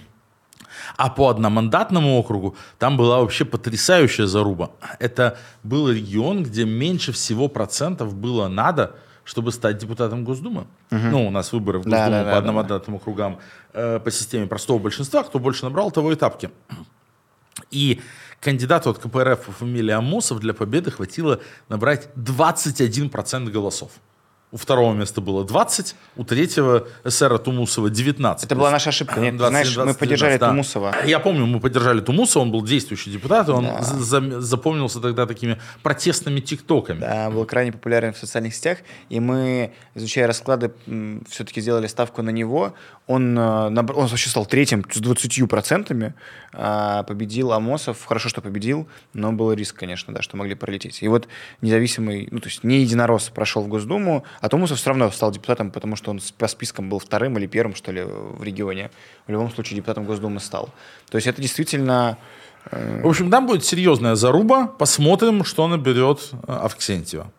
А по одномандатному округу там была вообще потрясающая заруба. Это был регион, где меньше всего процентов было надо, чтобы стать депутатом Госдумы. Угу. Ну, у нас выборы в Госдуму да, да, по да, одномандатным да. округам э, по системе простого большинства. Кто больше набрал, того и тапки. И кандидату от КПРФ по фамилии Амосов для победы хватило набрать 21% голосов. У второго места было 20, у третьего эсера Тумусова 19. Это была наша ошибка. Нет, 20, знаешь, 20, мы поддержали 19, да. Тумусова. Я помню, мы поддержали Тумусова, он был действующий депутат, и он да. за, запомнился тогда такими протестными тиктоками. Да, был крайне популярен в социальных сетях, и мы, изучая расклады, все-таки сделали ставку на него. Он, э, он вообще стал третьим с 20%, а, победил Амосов. Хорошо, что победил, но был риск, конечно, да, что могли пролететь. И вот независимый, ну, то есть не единорос прошел в Госдуму, а Томусов все равно стал депутатом, потому что он по спискам был вторым или первым, что ли, в регионе. В любом случае депутатом Госдумы стал. То есть это действительно... Э, в общем, там будет серьезная заруба. Посмотрим, что наберет э, Авксентьева.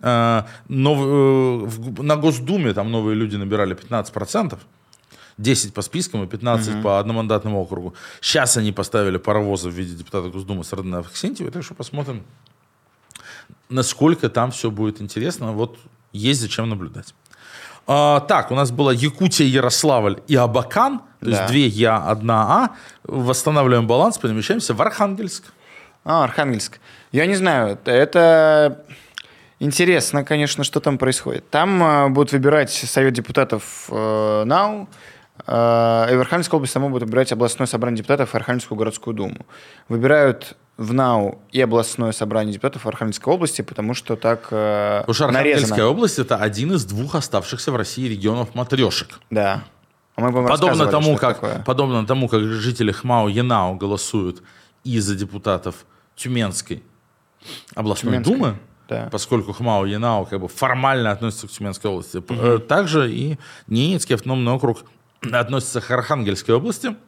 Э, но на Госдуме там новые люди набирали 15%. 10 по спискам и 15 угу. по одномандатному округу. Сейчас они поставили паровозы в виде депутата Госдумы с Родина Авксентьева, так что посмотрим, насколько там все будет интересно. Вот есть зачем наблюдать. А, так, у нас была Якутия, Ярославль и Абакан. То да. есть две Я, одна А. Восстанавливаем баланс, перемещаемся в Архангельск. А, Архангельск. Я не знаю, это интересно, конечно, что там происходит. Там э, будут выбирать Совет депутатов э, НАУ, э, и в Архангельской области само будут выбирать областное собрание депутатов и Архангельскую городскую думу. Выбирают в НАУ и областное собрание депутатов Архангельской области, потому что так э, Потому что Архангельская нарезано. область – это один из двух оставшихся в России регионов матрешек. Да. А мы подобно, тому, как, подобно тому, как жители Хмао Янау голосуют и за депутатов Тюменской областной Тюменской. думы, да. поскольку Хмао Янау как бы формально относится к Тюменской области, угу. также и Ненецкий автономный округ относится к Архангельской области –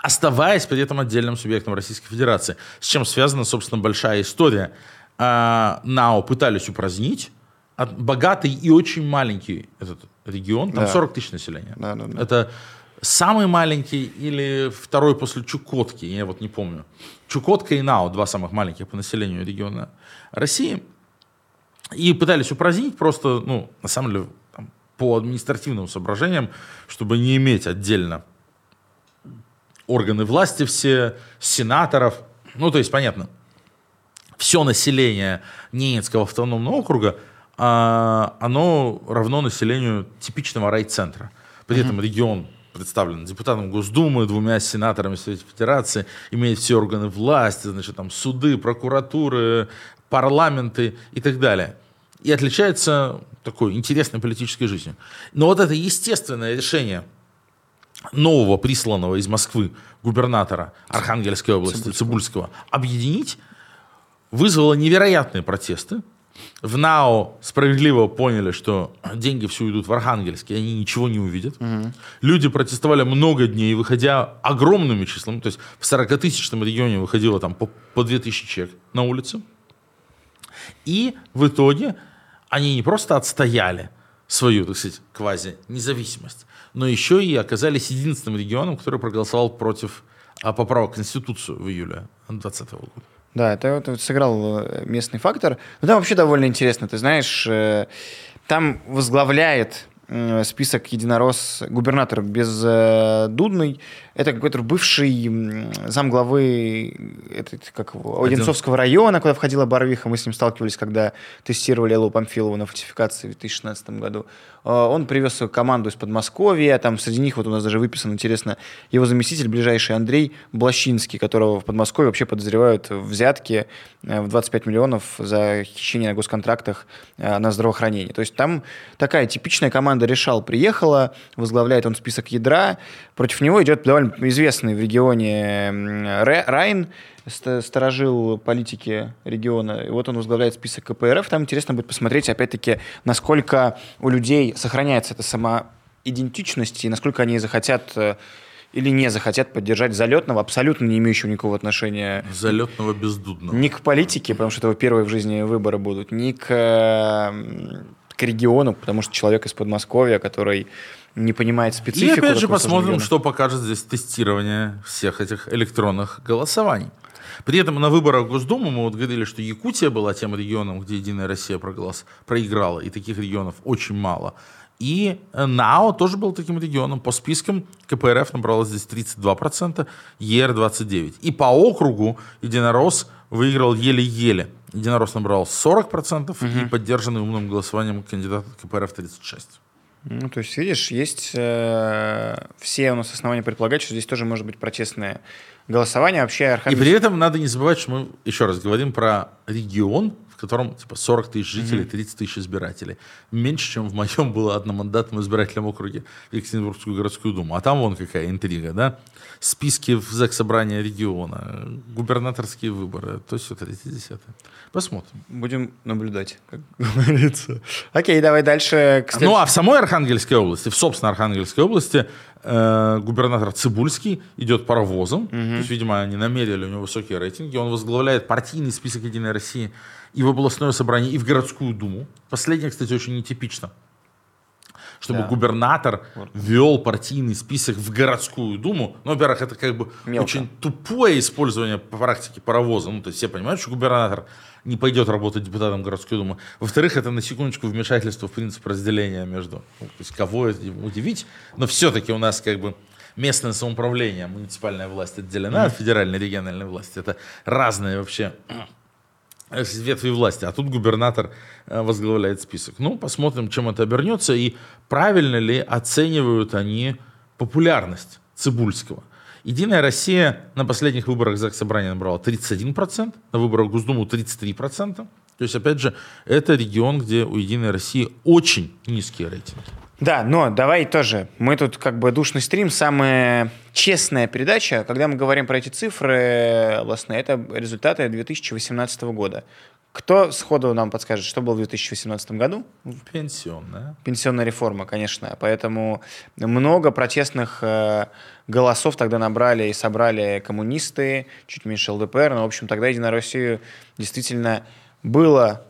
оставаясь при этом отдельным субъектом Российской Федерации. С чем связана, собственно, большая история. А, НАО пытались упразднить богатый и очень маленький этот регион, там да. 40 тысяч населения. Да, да, да. Это самый маленький или второй после Чукотки, я вот не помню. Чукотка и Нао, два самых маленьких по населению региона России. И пытались упразднить просто, ну, на самом деле, по административным соображениям, чтобы не иметь отдельно органы власти все, сенаторов. Ну, то есть, понятно, все население Ненецкого автономного округа, а, оно равно населению типичного райцентра. При этом регион представлен депутатом Госдумы, двумя сенаторами Совета Федерации, имеет все органы власти, значит, там суды, прокуратуры, парламенты и так далее. И отличается такой интересной политической жизнью. Но вот это естественное решение нового присланного из Москвы губернатора Архангельской области Цибульского, Цибульского объединить вызвало невероятные протесты. В НАО справедливо поняли, что деньги все идут в Архангельск, и они ничего не увидят. Угу. Люди протестовали много дней, выходя огромными числами. То есть в 40-тысячном регионе выходило там по, по 2000 человек на улицу. И в итоге они не просто отстояли свою, так сказать, квази-независимость, но еще и оказались единственным регионом, который проголосовал против а, поправок Конституцию в июле 2020 года. Да, это вот, сыграл э, местный фактор. Но там вообще довольно интересно. Ты знаешь, э, там возглавляет список единорос губернатор бездудный. Это какой-то бывший замглавы это, как его, Одинцовского района, куда входила Барвиха. Мы с ним сталкивались, когда тестировали Эллу Памфилову на фальсификации в 2016 году. А, он привез свою команду из Подмосковья. Там среди них вот у нас даже выписан, интересно, его заместитель, ближайший Андрей Блащинский, которого в Подмосковье вообще подозревают в взятке э, в 25 миллионов за хищение на госконтрактах э, на здравоохранение. То есть там такая типичная команда решал, приехала, возглавляет он список ядра. Против него идет довольно известный в регионе Райн, сторожил политики региона. И вот он возглавляет список КПРФ. Там интересно будет посмотреть, опять-таки, насколько у людей сохраняется эта самоидентичность и насколько они захотят э, или не захотят поддержать залетного, абсолютно не имеющего никакого отношения... Залетного бездудного. Ни к политике, потому что это его первые в жизни выборы будут, ни к, к региону, потому что человек из Подмосковья, который не понимает специфику. И опять же посмотрим, что покажет здесь тестирование всех этих электронных голосований. При этом на выборах в Госдуму мы вот говорили, что Якутия была тем регионом, где Единая Россия проголос, проиграла, и таких регионов очень мало. И НАО тоже был таким регионом. По спискам КПРФ набрала здесь 32%, ЕР 29%. И по округу Единорос выиграл еле-еле. Единорос набрал 40% угу. и поддержанный умным голосованием кандидата КПРФ 36%. Ну, то есть, видишь, есть э, все у нас основания предполагать, что здесь тоже может быть протестное голосование. Вообще Архангельск... И при этом надо не забывать, что мы еще раз говорим про регион, котором типа 40 тысяч жителей, 30 тысяч избирателей. Меньше, чем в моем было одномандатном избирательном округе Екатеринбургскую городскую думу. А там вон какая интрига, да? Списки в Заксобрания региона, губернаторские выборы, то есть это 30 Посмотрим. Будем наблюдать, как говорится. Окей, давай дальше. Ну, а в самой Архангельской области, в собственно Архангельской области, э, губернатор Цибульский идет паровозом. Угу. То есть, видимо, они намерили у него высокие рейтинги. Он возглавляет партийный список «Единой России» и в областное собрание, и в городскую думу. Последнее, кстати, очень нетипично. Чтобы да. губернатор вот. вел партийный список в городскую думу. Ну, во-первых, это как бы Мелко. очень тупое использование по практике паровоза. Ну, то есть все понимают, что губернатор не пойдет работать депутатом городской думы. Во-вторых, это на секундочку вмешательство в принцип разделения между, ну, то есть кого удивить, но все-таки у нас как бы местное самоуправление, муниципальная власть отделена mm-hmm. от федеральной региональной власти. Это разные вообще ветви власти, а тут губернатор э, возглавляет список. Ну, посмотрим, чем это обернется и правильно ли оценивают они популярность Цибульского. Единая Россия на последних выборах за собрание набрала 31%, на выборах Госдуму 33%. То есть, опять же, это регион, где у Единой России очень низкие рейтинги. Да, но давай тоже. Мы тут как бы душный стрим, самая честная передача. Когда мы говорим про эти цифры областные, это результаты 2018 года. Кто сходу нам подскажет, что было в 2018 году? Пенсионная. Пенсионная реформа, конечно. Поэтому много протестных э, голосов тогда набрали и собрали коммунисты, чуть меньше ЛДПР. Но, в общем, тогда Единая Россия действительно было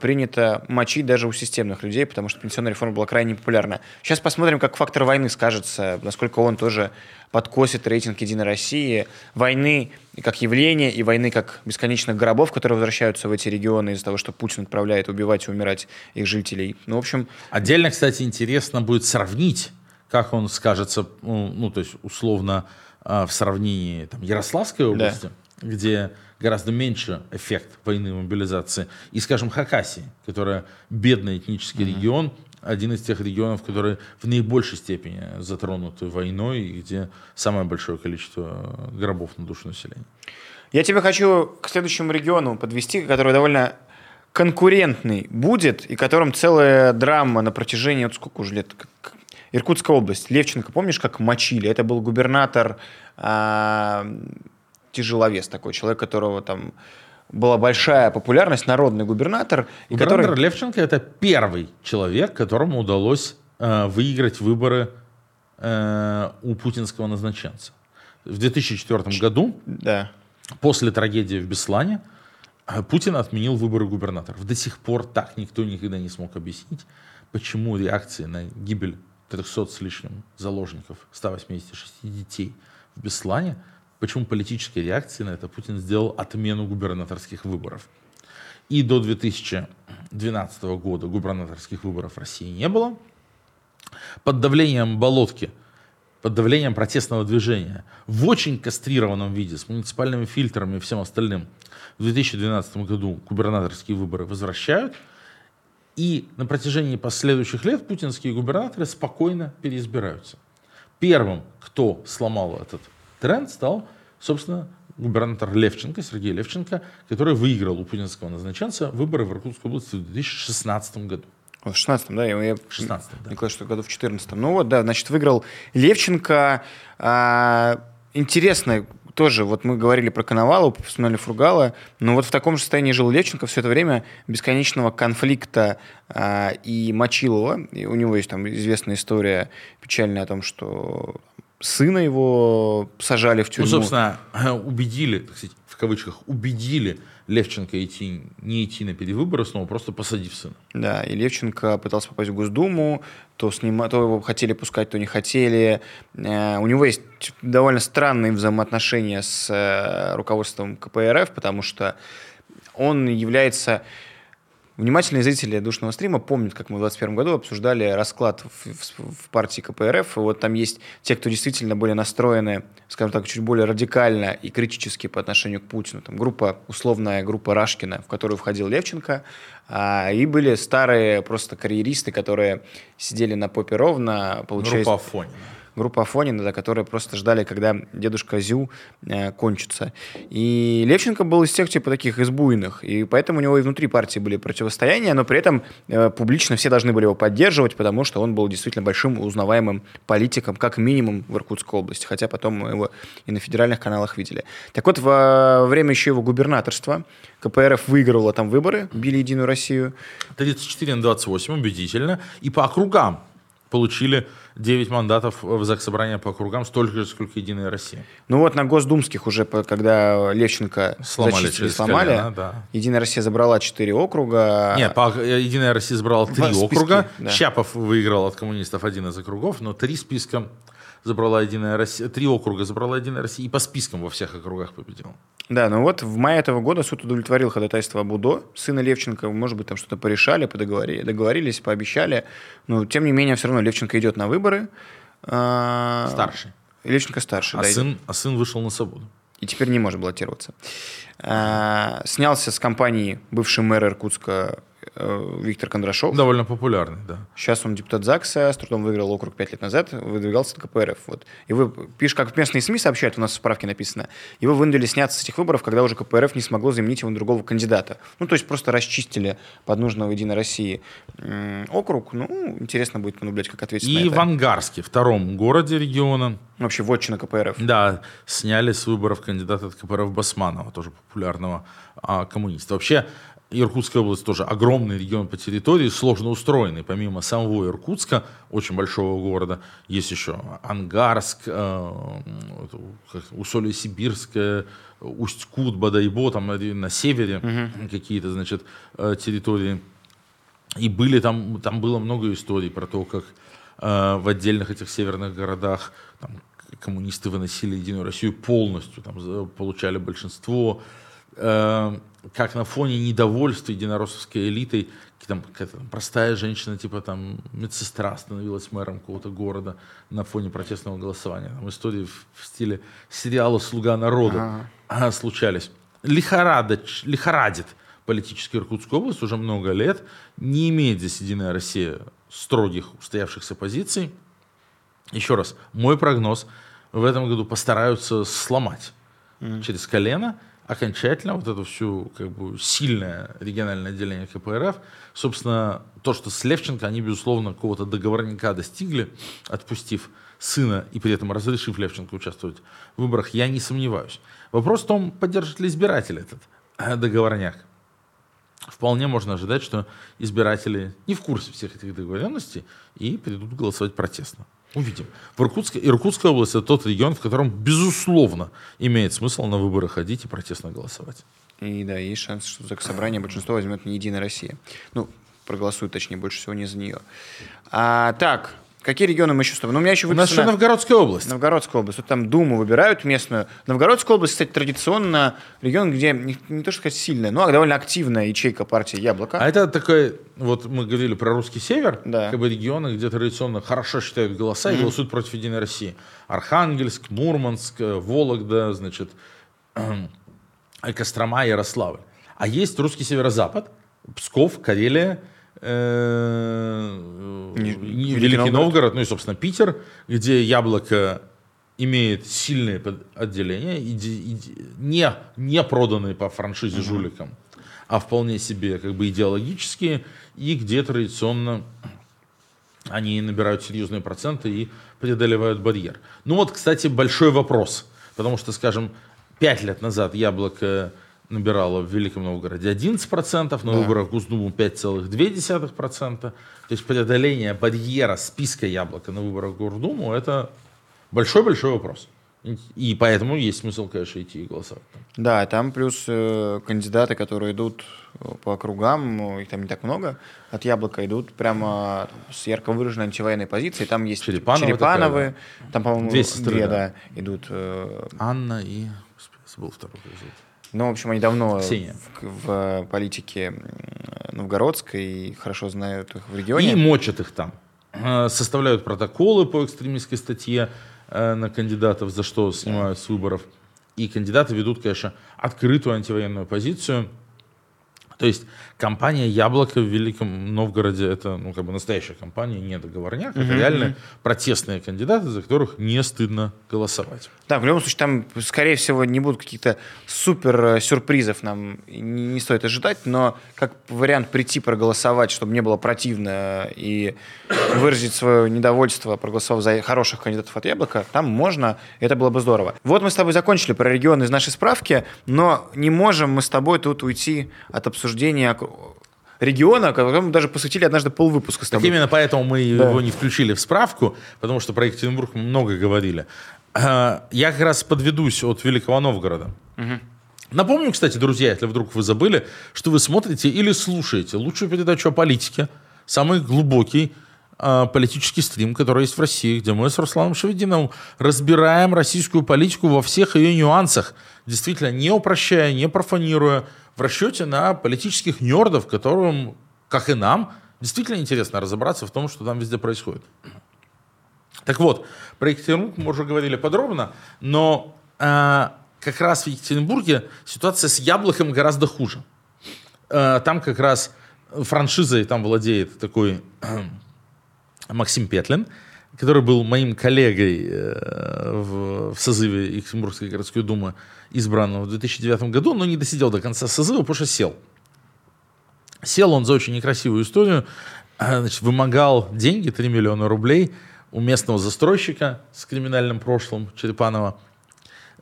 принято мочить даже у системных людей, потому что пенсионная реформа была крайне популярна. Сейчас посмотрим, как фактор войны скажется, насколько он тоже подкосит рейтинг Единой России. Войны как явление и войны как бесконечных гробов, которые возвращаются в эти регионы из-за того, что Путин отправляет убивать и умирать их жителей. Ну, в общем... Отдельно, кстати, интересно будет сравнить, как он скажется, ну, ну то есть условно а, в сравнении там, Ярославской области, да. Где гораздо меньше эффект войны и мобилизации. И, скажем, Хакасии, которая бедный этнический mm-hmm. регион, один из тех регионов, которые в наибольшей степени затронуты войной и где самое большое количество гробов на душу населения. Я тебя хочу к следующему региону подвести, который довольно конкурентный будет, и которым целая драма на протяжении, вот сколько уже лет, Иркутская область. Левченко, помнишь, как мочили? Это был губернатор а, тяжеловес такой, человек, которого там была большая популярность, народный губернатор. Губернатор который... Левченко это первый человек, которому удалось э, выиграть выборы э, у путинского назначенца. В 2004 году, да. после трагедии в Беслане, э, Путин отменил выборы губернаторов. До сих пор так никто никогда не смог объяснить, почему реакции на гибель 300 с лишним заложников, 186 детей в Беслане – Почему политической реакции на это Путин сделал отмену губернаторских выборов. И до 2012 года губернаторских выборов в России не было. Под давлением Болотки, под давлением протестного движения, в очень кастрированном виде, с муниципальными фильтрами и всем остальным, в 2012 году губернаторские выборы возвращают. И на протяжении последующих лет путинские губернаторы спокойно переизбираются. Первым, кто сломал этот тренд, стал собственно, губернатор Левченко, Сергей Левченко, который выиграл у путинского назначенца выборы в Иркутской области в 2016 году. В 16 да? Я, в 16 да. Кажется, что году в 14 Ну вот, да, значит, выиграл Левченко. А, интересно, тоже, вот мы говорили про Коновалова, вспоминали Фургала, но вот в таком же состоянии жил Левченко все это время бесконечного конфликта а, и Мочилова. И у него есть там известная история печальная о том, что сына его сажали в тюрьму. Ну, собственно, убедили, так сказать, в кавычках, убедили Левченко идти, не идти на перевыборы снова, просто посадив сына. Да, и Левченко пытался попасть в Госдуму, то, снима, то его хотели пускать, то не хотели. Э, у него есть довольно странные взаимоотношения с э, руководством КПРФ, потому что он является Внимательные зрители душного стрима помнят, как мы в 2021 году обсуждали расклад в, в, в партии КПРФ. И вот там есть те, кто действительно были настроены, скажем так, чуть более радикально и критически по отношению к Путину. Там группа, условная группа Рашкина, в которую входил Левченко. А, и были старые просто карьеристы, которые сидели на попе ровно. Получаясь... Группа Афонина группа Афонина, да, которые просто ждали, когда дедушка Зю э, кончится. И Левченко был из тех, типа, таких избуйных, и поэтому у него и внутри партии были противостояния, но при этом э, публично все должны были его поддерживать, потому что он был действительно большим узнаваемым политиком, как минимум в Иркутской области, хотя потом мы его и на федеральных каналах видели. Так вот, во время еще его губернаторства КПРФ выигрывала там выборы, били Единую Россию. 34 на 28, убедительно, и по округам получили 9 мандатов в Заксобрании по округам, столько же, сколько Единая Россия. Ну вот на госдумских уже, когда Левченко сломали, зачистили, сломали, колено, да. Единая Россия забрала 4 округа. Нет, по, Единая Россия забрала 3 в округа. Списке, да. Щапов выиграл от коммунистов один из округов, но три списка забрала Единая Россия, три округа забрала Единая Россия и по спискам во всех округах победила. Да, ну вот в мае этого года суд удовлетворил ходатайство Будо, сына Левченко, может быть, там что-то порешали, подоговорили, договорились, пообещали, но тем не менее все равно Левченко идет на выборы. А, старший. Левченко старший, а да. Сын, а сын вышел на свободу. И теперь не может баллотироваться. А, снялся с компании бывший мэр Иркутска Э, Виктор Кондрашов. Довольно популярный, да. Сейчас он депутат ЗАГСа, с трудом выиграл округ пять лет назад, выдвигался на КПРФ. Вот. И вы пишете, как местные СМИ сообщают, у нас в справке написано, его вынудили сняться с этих выборов, когда уже КПРФ не смогло заменить его на другого кандидата. Ну, то есть просто расчистили под нужного Единой России округ. Ну, интересно будет понаблюдать, как ответить И на это. в Ангарске, втором городе региона. Вообще, вотчина КПРФ. Да, сняли с выборов кандидата от КПРФ Басманова, тоже популярного а, коммуниста. Вообще, Иркутская область тоже огромный регион по территории, сложно устроенный. Помимо самого Иркутска, очень большого города, есть еще Ангарск, э, Усолье Сибирское, Усть-Кут, Бадайбо, там на севере угу. какие-то, значит, э, территории. И были там, там было много историй про то, как э, в отдельных этих северных городах там, коммунисты выносили Единую Россию полностью, там, получали большинство. Э, как на фоне недовольства единороссовской элитой, там, какая-то там простая женщина, типа там медсестра становилась мэром какого-то города на фоне протестного голосования. Там истории в, в стиле сериала «Слуга народа» ага. случались. Лихорадит, лихорадит политический Иркутскую область уже много лет, не имеет здесь Единая Россия строгих устоявшихся позиций. Еще раз, мой прогноз, в этом году постараются сломать mm. через колено – окончательно вот это всю как бы сильное региональное отделение КПРФ. Собственно, то, что с Левченко они, безусловно, какого-то договорника достигли, отпустив сына и при этом разрешив Левченко участвовать в выборах, я не сомневаюсь. Вопрос в том, поддержит ли избиратель этот э, договорняк, вполне можно ожидать, что избиратели не в курсе всех этих договоренностей и придут голосовать протестно. Увидим. В Иркутской, Иркутская область – это тот регион, в котором, безусловно, имеет смысл на выборы ходить и протестно голосовать. И да, есть шанс, что за собрание большинство возьмет не Единая Россия. Ну, проголосует, точнее, больше всего не за нее. А, так, Какие регионы мы еще с тобой? Ну, у меня еще У нас еще Новгородская область. Новгородская область. Вот там Думу выбирают местную. Новгородская область, кстати, традиционно регион, где не, не то что сказать сильная, но довольно активная ячейка партии «Яблоко». А это такой, вот мы говорили про русский север, да. как бы регионы, где традиционно хорошо считают голоса mm-hmm. и голосуют против Единой России. Архангельск, Мурманск, Вологда, значит, Кострома, Ярославль. А есть русский северо-запад, Псков, Карелия – Э, Великий Новгород, ну и, собственно, Питер, где яблоко имеет сильные отделения, не, не проданные по франшизе uh-huh. жуликам, а вполне себе как бы идеологические, и где традиционно они набирают серьезные проценты и преодолевают барьер. Ну вот, кстати, большой вопрос, потому что, скажем, пять лет назад яблоко набирала в Великом Новгороде 11%, на да. выборах в Госдуму 5,2%. То есть преодоление барьера списка яблока на выборах в Гордуму – это большой-большой вопрос. И поэтому есть смысл, конечно, идти и голосовать. Да, там плюс э, кандидаты, которые идут э, по округам, ну, их там не так много, от Яблока идут прямо с ярко выраженной антивоенной позицией. Там есть Черепановы, Черепановы такая, да. там, по-моему, две, сестры, две да. да, идут. Э... Анна и... Забыл второй ну, в общем, они давно в, в политике новгородской хорошо знают их в регионе. И мочат их там. Э, составляют протоколы по экстремистской статье э, на кандидатов, за что снимают с выборов. И кандидаты ведут, конечно, открытую антивоенную позицию – то есть компания «Яблоко» в Великом Новгороде – это ну, как бы настоящая компания, не договорняк. Это реальные протестные кандидаты, за которых не стыдно голосовать. Да, в любом случае, там, скорее всего, не будут каких-то супер э, сюрпризов нам не, не стоит ожидать, но как вариант прийти проголосовать, чтобы не было противно и выразить свое недовольство, проголосовав за хороших кандидатов от «Яблока», там можно, это было бы здорово. Вот мы с тобой закончили про регионы из нашей справки, но не можем мы с тобой тут уйти от обсуждения региона, которому даже посвятили однажды полвыпуска с тобой. Так именно поэтому мы да. его не включили в справку, потому что про Екатеринбург много говорили. А, я как раз подведусь от Великого Новгорода. Угу. Напомню, кстати, друзья, если вдруг вы забыли, что вы смотрите или слушаете лучшую передачу о политике, самый глубокий э, политический стрим, который есть в России, где мы с Русланом Шевединовым разбираем российскую политику во всех ее нюансах, действительно не упрощая, не профанируя, в расчете на политических нердов, которым, как и нам, действительно интересно разобраться в том, что там везде происходит. Так вот, про Екатеринбург мы уже говорили подробно, но э, как раз в Екатеринбурге ситуация с яблоком гораздо хуже. Э, там как раз франшизой там владеет такой э, Максим Петлин, который был моим коллегой э, в, в созыве Екатеринбургской городской думы, избранного в 2009 году, но не досидел до конца созыва, потому что сел. Сел он за очень некрасивую историю, э, значит, вымогал деньги, 3 миллиона рублей, у местного застройщика с криминальным прошлым Черепанова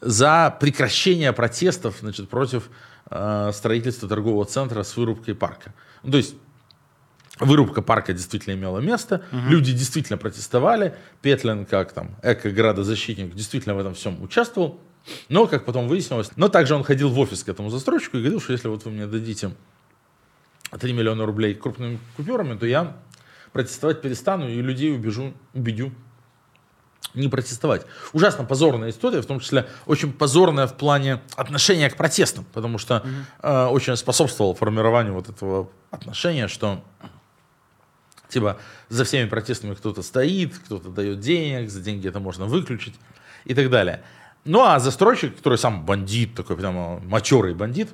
за прекращение протестов значит, против э, строительства торгового центра с вырубкой парка. Ну, то есть Вырубка парка действительно имела место, угу. люди действительно протестовали, Петлин, как там эко-градозащитник, действительно в этом всем участвовал, но, как потом выяснилось, но также он ходил в офис к этому застройщику и говорил, что если вот вы мне дадите 3 миллиона рублей крупными купюрами, то я протестовать перестану и людей убежу, убедю не протестовать. Ужасно позорная история, в том числе очень позорная в плане отношения к протестам, потому что угу. э, очень способствовал формированию вот этого отношения, что Типа за всеми протестами кто-то стоит, кто-то дает денег, за деньги это можно выключить и так далее. Ну а застройщик, который сам бандит, такой прямо матерый бандит,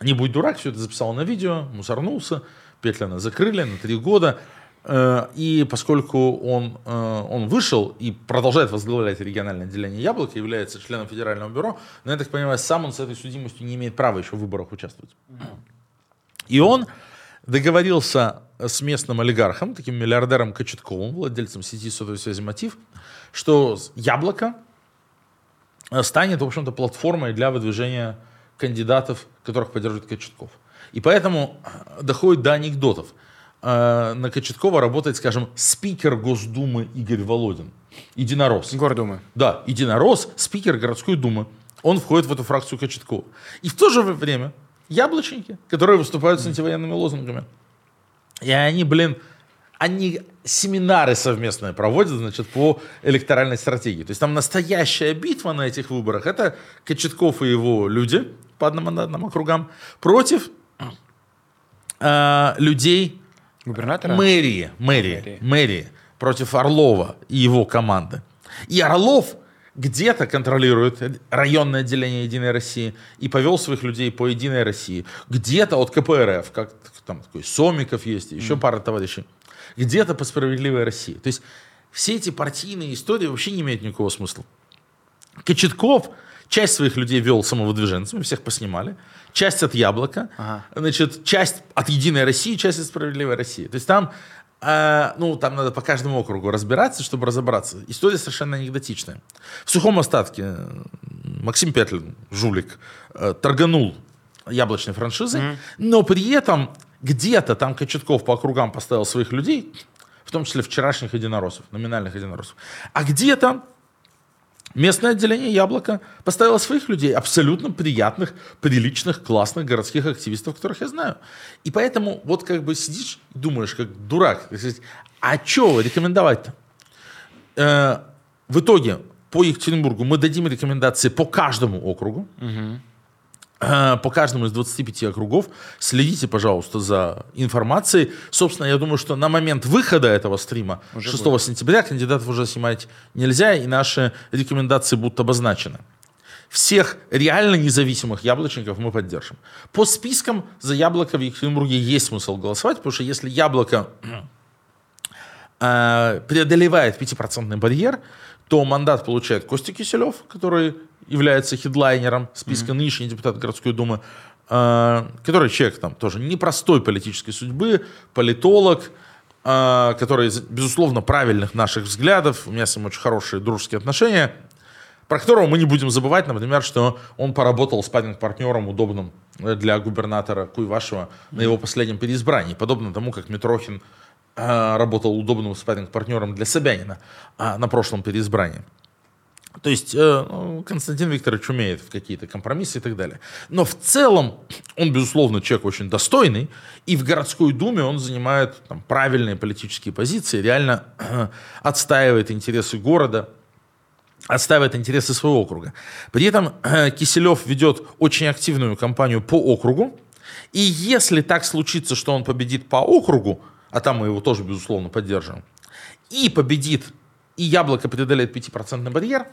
не будь дурак, все это записал на видео, мусорнулся, Петлина закрыли на три года. Э, и поскольку он, э, он вышел и продолжает возглавлять региональное отделение «Яблоко», является членом федерального бюро, но, я так понимаю, сам он с этой судимостью не имеет права еще в выборах участвовать. И он договорился с местным олигархом, таким миллиардером Кочетковым, владельцем сети сотовой связи «Мотив», что «Яблоко» станет, в общем-то, платформой для выдвижения кандидатов, которых поддерживает Кочетков. И поэтому доходит до анекдотов. Э, на Кочеткова работает, скажем, спикер Госдумы Игорь Володин. Единорос. Гордумы. Да, единорос, спикер городской думы. Он входит в эту фракцию Кочеткова. И в то же время яблочники, которые выступают с антивоенными лозунгами. И они, блин, они семинары совместные проводят, значит, по электоральной стратегии. То есть там настоящая битва на этих выборах. Это Кочетков и его люди по одномандатным округам против э, людей Губернатора? мэрии, мэрии, Мэрии. мэрии против Орлова и его команды. И Орлов где-то контролирует районное отделение Единой России и повел своих людей по Единой России. Где-то от КПРФ, как там такой Сомиков есть, еще пара товарищей. Где-то по справедливой России. То есть все эти партийные истории вообще не имеют никакого смысла. Кочетков часть своих людей вел самовыдвиженцами, всех поснимали. Часть от Яблока, Ага. значит, часть от Единой России, часть от Справедливой России. То есть там, э, ну, там надо по каждому округу разбираться, чтобы разобраться. История совершенно анекдотичная. В сухом остатке Максим Петлин, жулик, э, торганул яблочной франшизой, но при этом где-то там Кочетков по округам поставил своих людей, в том числе вчерашних единороссов, номинальных единороссов. А где-то Местное отделение «Яблоко» поставило своих людей, абсолютно приятных, приличных, классных городских активистов, которых я знаю. И поэтому вот как бы сидишь и думаешь, как дурак, а что рекомендовать-то? Э, в итоге по Екатеринбургу мы дадим рекомендации по каждому округу, э, по каждому из 25 округов. Следите, пожалуйста, за информацией. Собственно, я думаю, что на момент выхода этого стрима, Уже 6 сентября, кандидатов уже снимать нельзя, и наши рекомендации будут обозначены. Всех реально независимых яблочников мы поддержим. По спискам за яблоко в Екатеринбурге есть смысл голосовать, потому что если яблоко э, преодолевает 5% барьер, то мандат получает Костя Киселев, который является хедлайнером списка, нынешний депутат городской думы, э, который человек там тоже непростой политической судьбы, политолог, э, который, безусловно, правильных наших взглядов, у меня с ним очень хорошие дружеские отношения, про которого мы не будем забывать, например, что он поработал с партнером удобным э, для губернатора Куйвашева на его последнем переизбрании, подобно тому, как Митрохин э, работал удобным спарринг-партнером для Собянина а, на прошлом переизбрании. То есть э, Константин Викторович умеет в какие-то компромиссы и так далее. Но в целом он, безусловно, человек очень достойный, и в городской думе он занимает там, правильные политические позиции, реально отстаивает интересы города, отстаивает интересы своего округа. При этом э, Киселев ведет очень активную кампанию по округу, и если так случится, что он победит по округу, а там мы его тоже, безусловно, поддерживаем, и победит, и Яблоко преодолеет 5% барьер.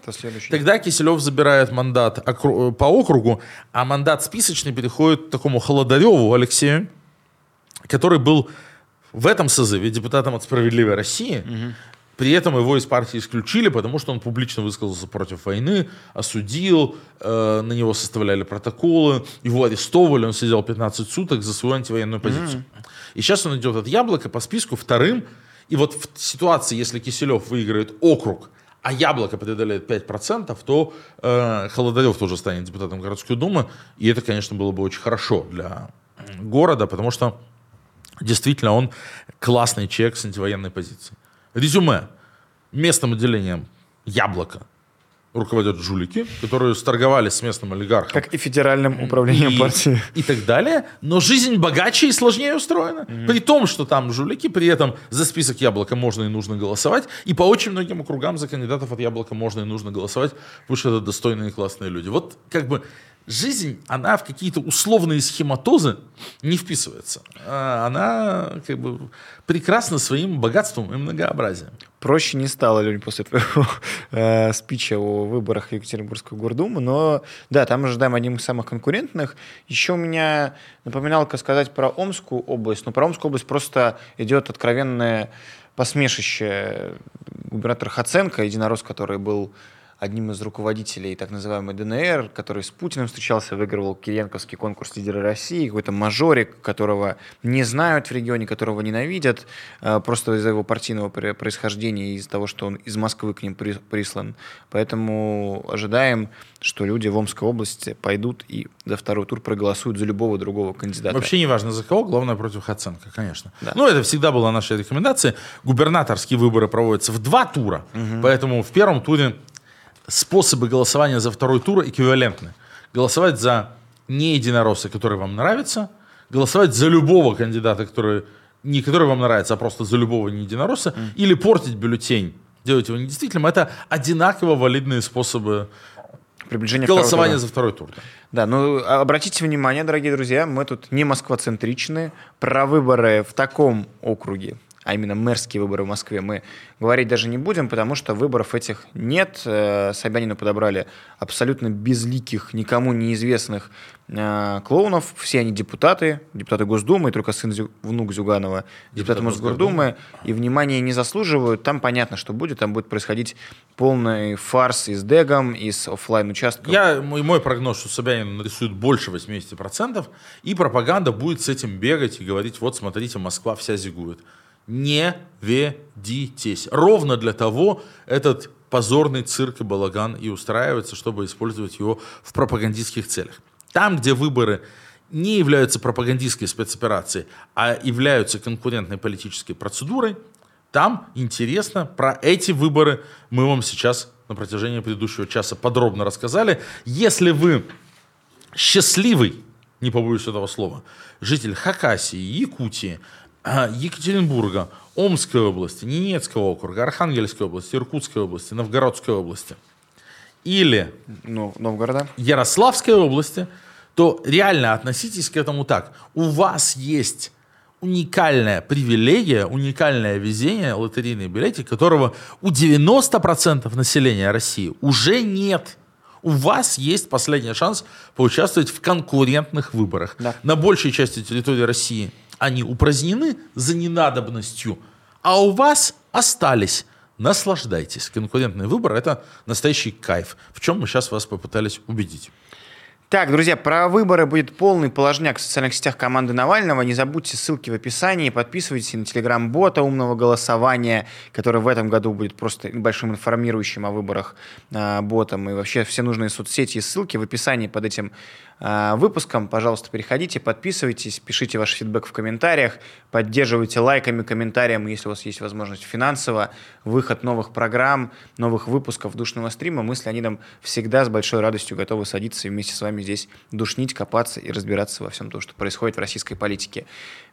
Тогда Киселев забирает мандат окру- по округу, а мандат списочный переходит к такому Холодареву Алексею, который был в этом созыве депутатом от «Справедливой России». При этом его из партии исключили, потому что он публично высказался против войны, осудил, э, на него составляли протоколы, его арестовывали, он сидел 15 суток за свою антивоенную позицию. И сейчас он идет от Яблока по списку вторым. И вот в ситуации, если Киселев выиграет округ, а Яблоко преодолеет 5%, то э, Холодорев тоже станет депутатом городской думы. И это, конечно, было бы очень хорошо для города, потому что действительно он классный человек с антивоенной позицией. Резюме. Местным отделением Яблоко руководят жулики, которые сторговались с местным олигархом Как и федеральным управлением и, партии. и так далее. Но жизнь богаче и сложнее устроена. При том, что там жулики, при этом за список яблока можно и нужно голосовать. И по очень многим округам за кандидатов от яблока можно и нужно голосовать, потому что это достойные и классные люди. Вот как бы жизнь, она в какие-то условные схематозы не вписывается. А Она как бы прекрасна своим богатством и многообразием. Проще не стало, Лень, после твоего э, спича о выборах в Екатеринбургскую гордуму, но да, там ожидаем одним из самых конкурентных. Еще у меня напоминалка сказать про Омскую область, но про Омскую область просто идет откровенное посмешище губернатора Хаценко, единорос, который был одним из руководителей так называемой ДНР, который с Путиным встречался, выигрывал Кириенковский конкурс лидера России, какой-то мажорик, которого не знают в регионе, которого ненавидят, э, просто из-за его партийного происхождения, из-за того, что он из Москвы к ним прислан. Поэтому ожидаем, что люди в Омской области пойдут и за второй тур проголосуют за любого другого кандидата. Вообще не важно за кого, главное против Хаценко, конечно. Да. Ну, это всегда была наша рекомендация. Губернаторские выборы проводятся в два тура, угу. поэтому в первом туре способы голосования за второй тур эквивалентны. Голосовать за не единоросса, который вам нравится, голосовать за любого кандидата, который не который вам нравится, а просто за любого не единоросса, mm. или портить бюллетень, делать его недействительным, это одинаково валидные способы приближения голосования за второй тур. Да. да, ну обратите внимание, дорогие друзья, мы тут не москвоцентричны, про выборы в таком округе а именно мэрские выборы в Москве, мы говорить даже не будем, потому что выборов этих нет. Э, Собянину подобрали абсолютно безликих, никому неизвестных э, клоунов. Все они депутаты, депутаты Госдумы, только сын внук Зюганова, депутаты Мосгордумы, и внимания не заслуживают. Там понятно, что будет. Там будет происходить полный фарс и с дегом, и с офлайн участком. Я, мой, мой прогноз, что Собянин нарисует больше 80%, и пропаганда будет с этим бегать и говорить, вот смотрите, Москва вся зигует не ведитесь. Ровно для того этот позорный цирк и балаган и устраивается, чтобы использовать его в пропагандистских целях. Там, где выборы не являются пропагандистской спецоперацией, а являются конкурентной политической процедурой, там интересно. Про эти выборы мы вам сейчас на протяжении предыдущего часа подробно рассказали. Если вы счастливый, не побоюсь этого слова, житель Хакасии, Якутии, Екатеринбурга, Омской области, Ненецкого округа, Архангельской области, Иркутской области, Новгородской области или ну, Новгорода. Ярославской области, то реально относитесь к этому так. У вас есть уникальная привилегия, уникальное везение, лотерейный билетик, которого у 90% населения России уже нет. У вас есть последний шанс поучаствовать в конкурентных выборах. Да. На большей части территории России они упразднены за ненадобностью, а у вас остались. Наслаждайтесь. Конкурентный выбор – это настоящий кайф, в чем мы сейчас вас попытались убедить. Так, друзья, про выборы будет полный положняк в социальных сетях команды Навального. Не забудьте ссылки в описании. Подписывайтесь на телеграм-бота умного голосования, который в этом году будет просто большим информирующим о выборах э, ботом. И вообще все нужные соцсети и ссылки в описании под этим э, выпуском. Пожалуйста, переходите, подписывайтесь, пишите ваш фидбэк в комментариях, поддерживайте лайками, комментариями, если у вас есть возможность финансово. Выход новых программ, новых выпусков душного стрима. Мы с Леонидом всегда с большой радостью готовы садиться и вместе с вами вами здесь душнить, копаться и разбираться во всем том, что происходит в российской политике.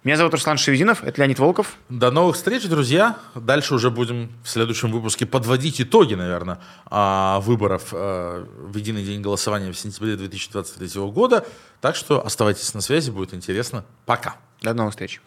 Меня зовут Руслан Шевединов, это Леонид Волков. До новых встреч, друзья. Дальше уже будем в следующем выпуске подводить итоги, наверное, выборов э, в единый день голосования в сентябре 2023 года. Так что оставайтесь на связи, будет интересно. Пока. До новых встреч.